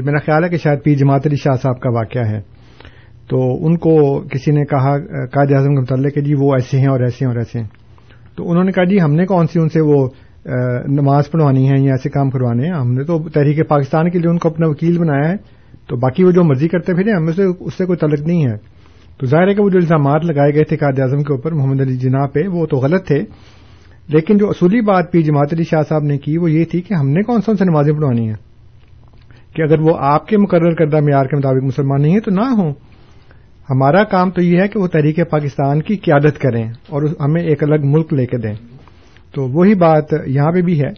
میرا خیال ہے کہ شاید پی جماعت علی شاہ صاحب کا واقعہ ہے۔ تو ان کو کسی نے کہا، قائد اعظم کے متعلق کہ جی وہ ایسے ہیں اور ایسے ہیں اور ایسے ہیں۔ تو انہوں نے کہا جی ہم نے کون سی ان سے وہ نماز پڑھوانی ہے یا ایسے کام کروانے ہیں ہم نے تو تحریک پاکستان کے لیے ان کو اپنا وکیل بنایا ہے۔ تو باقی وہ جو مرضی کرتے پھر ہمیں سے اس سے کوئی تعلق نہیں ہے۔ تو ظاہر ہے کہ وہ جو الزامات لگائے گئے تھے قائد اعظم کے اوپر، محمد علی جناح پہ، وہ تو غلط تھے۔ لیکن جو اصولی بات پی جماعت علی شاہ صاحب نے کی، وہ یہ تھی کہ ہم نے کون سا ان سے نمازیں پڑھوانی ہیں؟ کہ اگر وہ آپ کے مقرر کردہ معیار کے مطابق مسلمان نہیں ہے تو نہ ہوں۔ ہمارا کام تو یہ ہے کہ وہ تحریک پاکستان کی قیادت کریں اور ہمیں ایک الگ ملک لے کے دیں۔ تو وہی بات یہاں پہ بھی ہے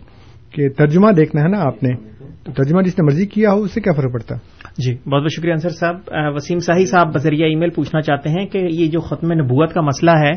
کہ ترجمہ دیکھنا ہے نا آپ نے۔ تو ترجمہ جس نے مرضی کیا ہو، اس سے کیا فرق پڑتا؟ جی بہت بہت شکریہ انصر صاحب۔ وسیم صاحی صاحب بذریعہ ای میل پوچھنا چاہتے ہیں کہ یہ جو ختم نبوت کا مسئلہ ہے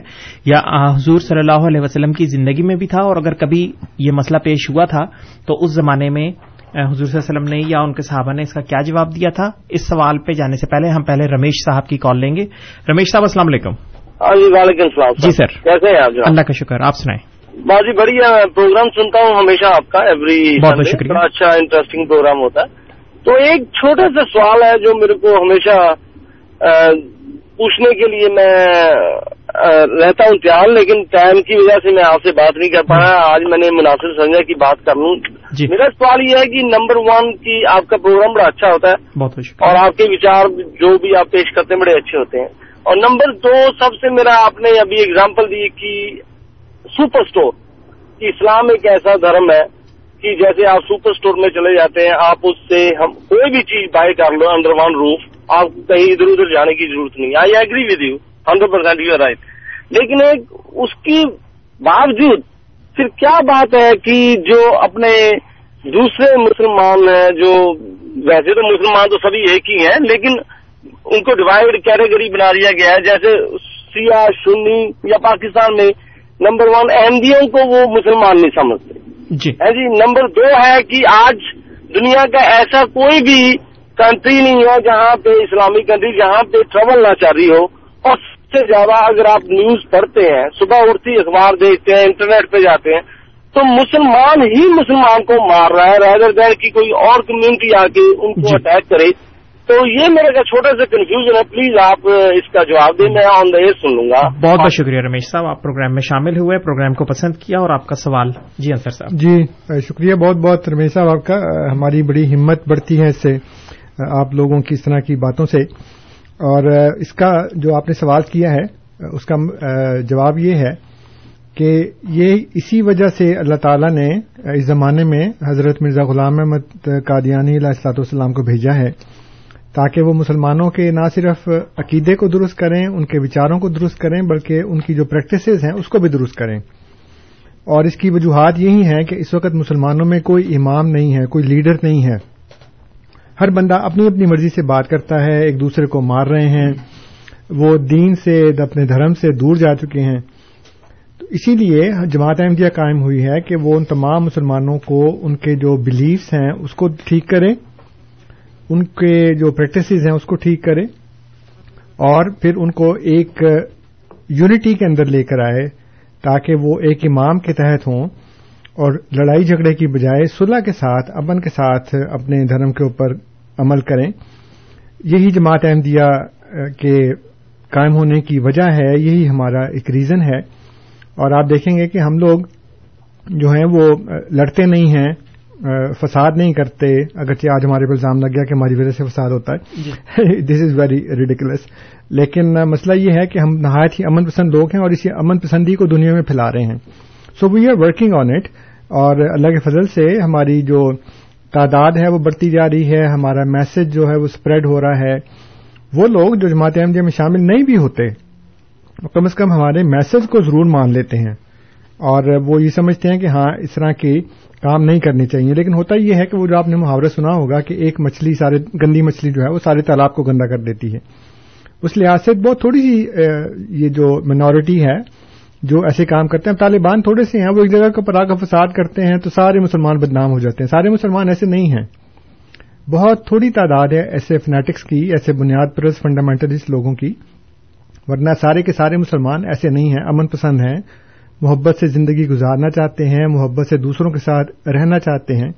یا حضور صلی اللہ علیہ وسلم کی زندگی میں بھی تھا؟ اور اگر کبھی یہ مسئلہ پیش ہوا تھا تو اس زمانے میں حضور صلی اللہ علیہ وسلم نے یا ان کے صحابہ نے اس کا کیا جواب دیا تھا؟ اس سوال پہ جانے سے پہلے ہم پہلے رمیش صاحب کی کال لیں گے۔ رمیش صاحب السلام علیکم۔ جی وعلیکم السلام۔ جی سر۔ کیسے ہیں اللہ کا شکر آپ سنائیں۔ بہت ہی بڑھیا پروگرام سنتا ہوں ہمیشہ آپ کا ایوری بہت بہت شکریہ۔ بڑا اچھا انٹرسٹنگ پروگرام ہوتا ہے۔ تو ایک چھوٹا سا سوال ہے جو میرے کو ہمیشہ پوچھنے کے لیے میں رہتا ہوں تیار لیکن ٹائم کی وجہ سے میں آپ سے بات نہیں کر پایا۔ آج میں نے مناسب سمجھا کی بات کر لوں۔ جی۔ میرا سوال یہ ہے کہ نمبر ون کی آپ کا پروگرام بڑا اچھا ہوتا ہے اور آپ کے وچار جو بھی آپ پیش کرتے ہیں بڑے اچھے ہوتے ہیں۔ اور نمبر دو سب سے میرا آپ نے ابھی اگزامپل دی کہ سپر اسٹور کہ اسلام ایک ایسا دھرم ہے کہ جیسے آپ سپر اسٹور میں چلے جاتے ہیں، آپ اس سے ہم کوئی بھی چیز بائی کر لو انڈر ون روف آپ کہیں ادھر ادھر جانے کی ضرورت نہیں۔ I agree with you hundred percent you right لیکن ایک اس کی باوجود پھر کیا بات ہے کہ جو اپنے دوسرے مسلمان ہیں، جو ویسے تو مسلمان تو سبھی ایک ہی ہیں، لیکن ان کو ڈیوائڈ کیٹیگری بنا دیا گیا ہے۔ جیسے سیاہ سنی یا پاکستان میں، نمبر ون احمدیوں کو وہ مسلمان نہیں سمجھتے۔ جی۔ جی نمبر دو ہے کہ آج دنیا کا ایسا کوئی بھی کنٹری نہیں ہے جہاں پہ اسلامی کنٹری جہاں پہ ٹریول نہ چل رہی ہو۔ اور سب سے زیادہ اگر آپ نیوز پڑھتے ہیں صبح اٹھتی اخبار دیکھتے ہیں انٹرنیٹ پہ جاتے ہیں تو مسلمان ہی مسلمان کو مار رہا ہے رادر دین کی کوئی اور کمیونٹی آ کے ان کو جی۔ اٹیک کرے۔ تو یہ میرے کا چھوٹا سا کنفیوژن ہے۔ پلیز آپ اس کا جواب دیں میں آن دا ایئر سن لوں گا۔ بہت بہت شکریہ رمیش صاحب آپ پروگرام میں شامل ہوئے پروگرام کو پسند کیا اور آپ کا سوال۔ جی انصر صاحب۔ جی شکریہ۔ بہت بہت رمیش صاحب آپ کا ہماری بڑی ہمت بڑھتی ہے اس سے آپ لوگوں کی اس طرح کی باتوں سے۔ اور اس کا جو آپ نے سوال کیا ہے اس کا جواب یہ ہے کہ یہ اسی وجہ سے اللہ تعالیٰ نے اس زمانے میں حضرت مرزا غلام احمد قادیانی علیہ السلاط والسلام کو بھیجا ہے تاکہ وہ مسلمانوں کے نہ صرف عقیدے کو درست کریں، ان کے وچاروں کو درست کریں، بلکہ ان کی جو پریکٹسز ہیں، اس کو بھی درست کریں۔ اور اس کی وجوہات یہی ہیں کہ اس وقت مسلمانوں میں کوئی امام نہیں ہے، کوئی لیڈر نہیں ہے۔ ہر بندہ اپنی اپنی مرضی سے بات کرتا ہے، ایک دوسرے کو مار رہے ہیں۔ وہ دین سے، اپنے دھرم سے دور جا چکے ہیں۔ تو اسی لیے جماعت احمدیہ قائم ہوئی ہے کہ وہ ان تمام مسلمانوں کو، ان کے جو بلیفس ہیں، اس کو ٹھیک کریں۔ ان کے جو پریکٹسز ہیں اس کو ٹھیک کریں اور پھر ان کو ایک یونٹی کے اندر لے کر آئے تاکہ وہ ایک امام کے تحت ہوں اور لڑائی جھگڑے کی بجائے صلح کے ساتھ، امن کے ساتھ اپنے دھرم کے اوپر عمل کریں۔ یہی جماعت احمدیہ کے قائم ہونے کی وجہ ہے، یہی ہمارا ایک ریزن ہے۔ اور آپ دیکھیں گے کہ ہم لوگ جو ہیں وہ لڑتے نہیں ہیں۔ فساد نہیں کرتے اگرچہ آج ہمارے پہ الزام لگ گیا کہ ہماری وجہ سے فساد ہوتا ہے۔ دس از ویری ریڈیکولس لیکن مسئلہ یہ ہے کہ ہم نہایت ہی امن پسند لوگ ہیں اور اسی امن پسندی کو دنیا میں پھیلا رہے ہیں۔ So we are working on it اور اللہ کے فضل سے ہماری جو تعداد ہے وہ بڑھتی جا رہی ہے ہمارا میسج جو ہے وہ اسپریڈ ہو رہا ہے۔ وہ لوگ جو جماعت احمدیہ میں شامل نہیں بھی ہوتے کم از کم ہمارے میسج کو ضرور مان لیتے ہیں۔ اور وہ یہ سمجھتے ہیں کہ ہاں اس طرح کی کام نہیں کرنی چاہیے۔ لیکن ہوتا یہ ہے کہ وہ جو آپ نے محاورہ سنا ہوگا کہ ایک مچھلی، سارے گندی مچھلی جو ہے وہ سارے تالاب کو گندا کر دیتی ہے۔ اس لحاظ سے بہت تھوڑی سی یہ جو منورٹی ہے، جو ایسے کام کرتے ہیں، طالبان تھوڑے سے ہیں۔ وہ ایک جگہ کو پراغ فساد کرتے ہیں تو سارے مسلمان بدنام ہو جاتے ہیں۔ سارے مسلمان ایسے نہیں ہیں۔ بہت تھوڑی تعداد ہے ایسے فنیٹکس کی، ایسے بنیاد پرست فنڈامنٹلسٹ لوگوں کی۔ ورنہ سارے کے سارے مسلمان ایسے نہیں ہیں، امن پسند ہیں۔ محبت سے زندگی گزارنا چاہتے ہیں، محبت سے دوسروں کے ساتھ رہنا چاہتے ہیں۔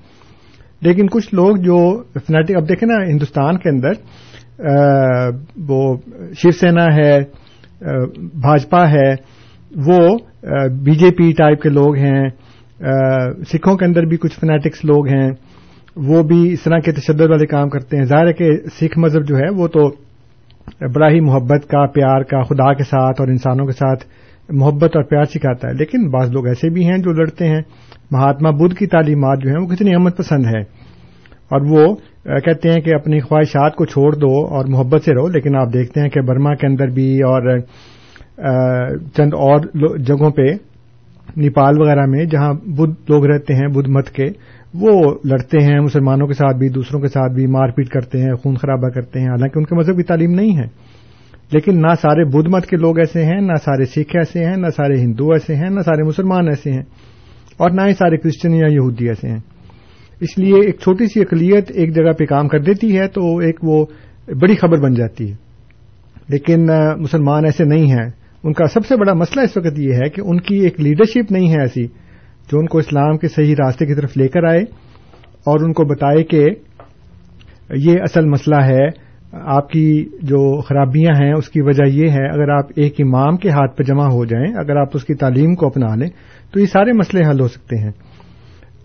لیکن کچھ لوگ جو فنیٹک اب دیکھیں نا ہندوستان کے اندر وہ شیو سینا ہے بھاجپا ہے، وہ بی جے پی ٹائپ کے لوگ ہیں سکھوں کے اندر بھی کچھ فنیٹکس لوگ ہیں، وہ بھی اس طرح کے تشدد والے کام کرتے ہیں۔ ظاہر ہے کہ سکھ مذہب جو ہے، وہ تو بڑا ہی محبت کا، پیار کا، خدا کے ساتھ اور انسانوں کے ساتھ محبت اور پیار سکھاتا ہے۔ لیکن بعض لوگ ایسے بھی ہیں جو لڑتے ہیں۔ مہاتما بدھ کی تعلیمات جو ہیں وہ کتنی امن پسند ہے اور وہ کہتے ہیں کہ اپنی خواہشات کو چھوڑ دو اور محبت سے رہو، لیکن آپ دیکھتے ہیں کہ برما کے اندر بھی اور چند اور جگہوں پہ، نیپال وغیرہ میں جہاں بدھ لوگ رہتے ہیں، بدھ مت کے، وہ لڑتے ہیں، مسلمانوں کے ساتھ بھی، دوسروں کے ساتھ بھی، مار پیٹ کرتے ہیں، خون خرابہ کرتے ہیں۔ حالانکہ ان کے مذہب کی تعلیم نہیں ہے۔ لیکن نہ سارے بدھ مت کے لوگ ایسے ہیں، نہ سارے سکھ ایسے ہیں، نہ سارے ہندو ایسے ہیں، نہ سارے مسلمان ایسے ہیں، اور نہ ہی سارے کرسچن یا یہودی ایسے ہیں۔ اس لیے ایک چھوٹی سی اقلیت ایک جگہ پہ کام کر دیتی ہے تو ایک وہ بڑی خبر بن جاتی ہے۔ لیکن مسلمان ایسے نہیں ہیں۔ ان کا سب سے بڑا مسئلہ اس وقت یہ ہے کہ ان کی ایک لیڈرشپ نہیں ہے ایسی جو ان کو اسلام کے صحیح راستے کی طرف لے کر آئے اور ان کو بتائے کہ یہ اصل مسئلہ ہے آپ کی جو خرابیاں ہیں، اس کی وجہ یہ ہے، اگر آپ ایک امام کے ہاتھ پہ جمع ہو جائیں، اگر آپ اس کی تعلیم کو اپنا لیں، تو یہ سارے مسئلے حل ہو سکتے ہیں۔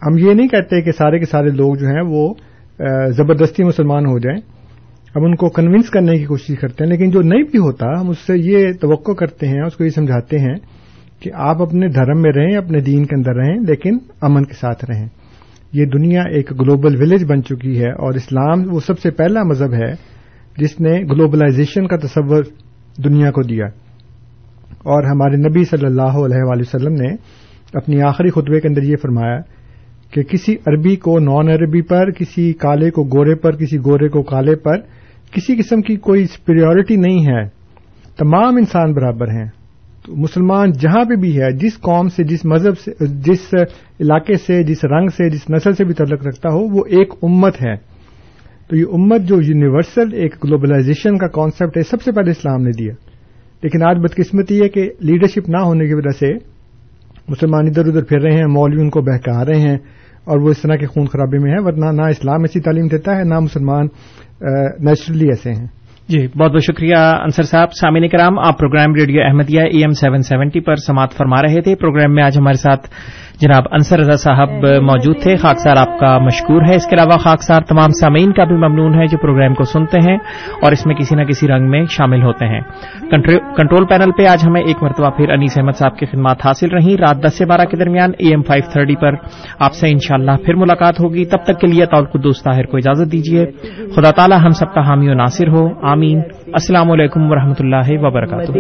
ہم یہ نہیں کہتے کہ سارے کے سارے لوگ جو ہیں، وہ زبردستی مسلمان ہو جائیں۔ ہم ان کو کنونس کرنے کی کوشش کرتے ہیں، لیکن جو نہیں بھی ہوتا، ہم اس سے یہ توقع کرتے ہیں، اس کو یہ سمجھاتے ہیں کہ آپ اپنے دھرم میں رہیں، اپنے دین کے اندر رہیں، لیکن امن کے ساتھ رہیں۔ یہ دنیا ایک گلوبل ولیج بن چکی ہے اور اسلام وہ سب سے پہلا مذہب ہے جس نے گلوبلائزیشن کا تصور دنیا کو دیا۔ اور ہمارے نبی صلی اللہ علیہ وآلہ وسلم نے اپنی آخری خطبے کے اندر یہ فرمایا کہ کسی عربی کو نان عربی پر، کسی کالے کو گورے پر، کسی گورے کو کالے پر کسی قسم کی کوئی سپیریورٹی نہیں ہے۔ تمام انسان برابر ہیں۔ تو مسلمان جہاں پہ بھی ہے، جس قوم سے، جس مذہب سے، جس علاقے سے، جس رنگ سے، جس نسل سے بھی تعلق رکھتا ہو، وہ ایک امت ہے۔ تو یہ امت جو یونیورسل ایک گلوبلائزیشن کا کانسیپٹ ہے، سب سے پہلے اسلام نے دیا۔ لیکن آج بدقسمتی ہے کہ لیڈرشپ نہ ہونے کی وجہ سے مسلمان ادھر ادھر پھر رہے ہیں، مولوی ان کو بہکا رہے ہیں اور وہ اس طرح کے خون خرابے میں ہے ورنہ نہ اسلام ایسی تعلیم دیتا ہے، نہ مسلمان نیچرلی ایسے ہیں۔ جی بہت بہت شکریہ انصر صاحب۔ سامعین کرام، آپ programme radio Ahmadiyya E M seven seventy پر سماعت فرما رہے تھے۔ پروگرام میں آج ہمارے ساتھ جناب انصر رضا صاحب موجود تھے خاکسار آپ کا مشکور ہے۔ اس کے علاوہ خاکسار تمام سامعین کا بھی ممنون ہے جو پروگرام کو سنتے ہیں اور اس میں کسی نہ کسی رنگ میں شامل ہوتے ہیں۔ کنٹرول پینل پہ آج ہمیں ایک مرتبہ پھر انیس احمد صاحب کی خدمات حاصل رہیں۔ رات دس سے بارہ کے درمیان اے ایم فائیو تھرٹی پر آپ سے انشاءاللہ پھر ملاقات ہوگی۔ تب تک کے لیے طول قدوس طاہر کو اجازت دیجیے۔ خدا تعالی ہم سب کا حامی و ناصر ہو۔ آمین۔ السلام علیکم ورحمۃ اللہ وبرکاتہ۔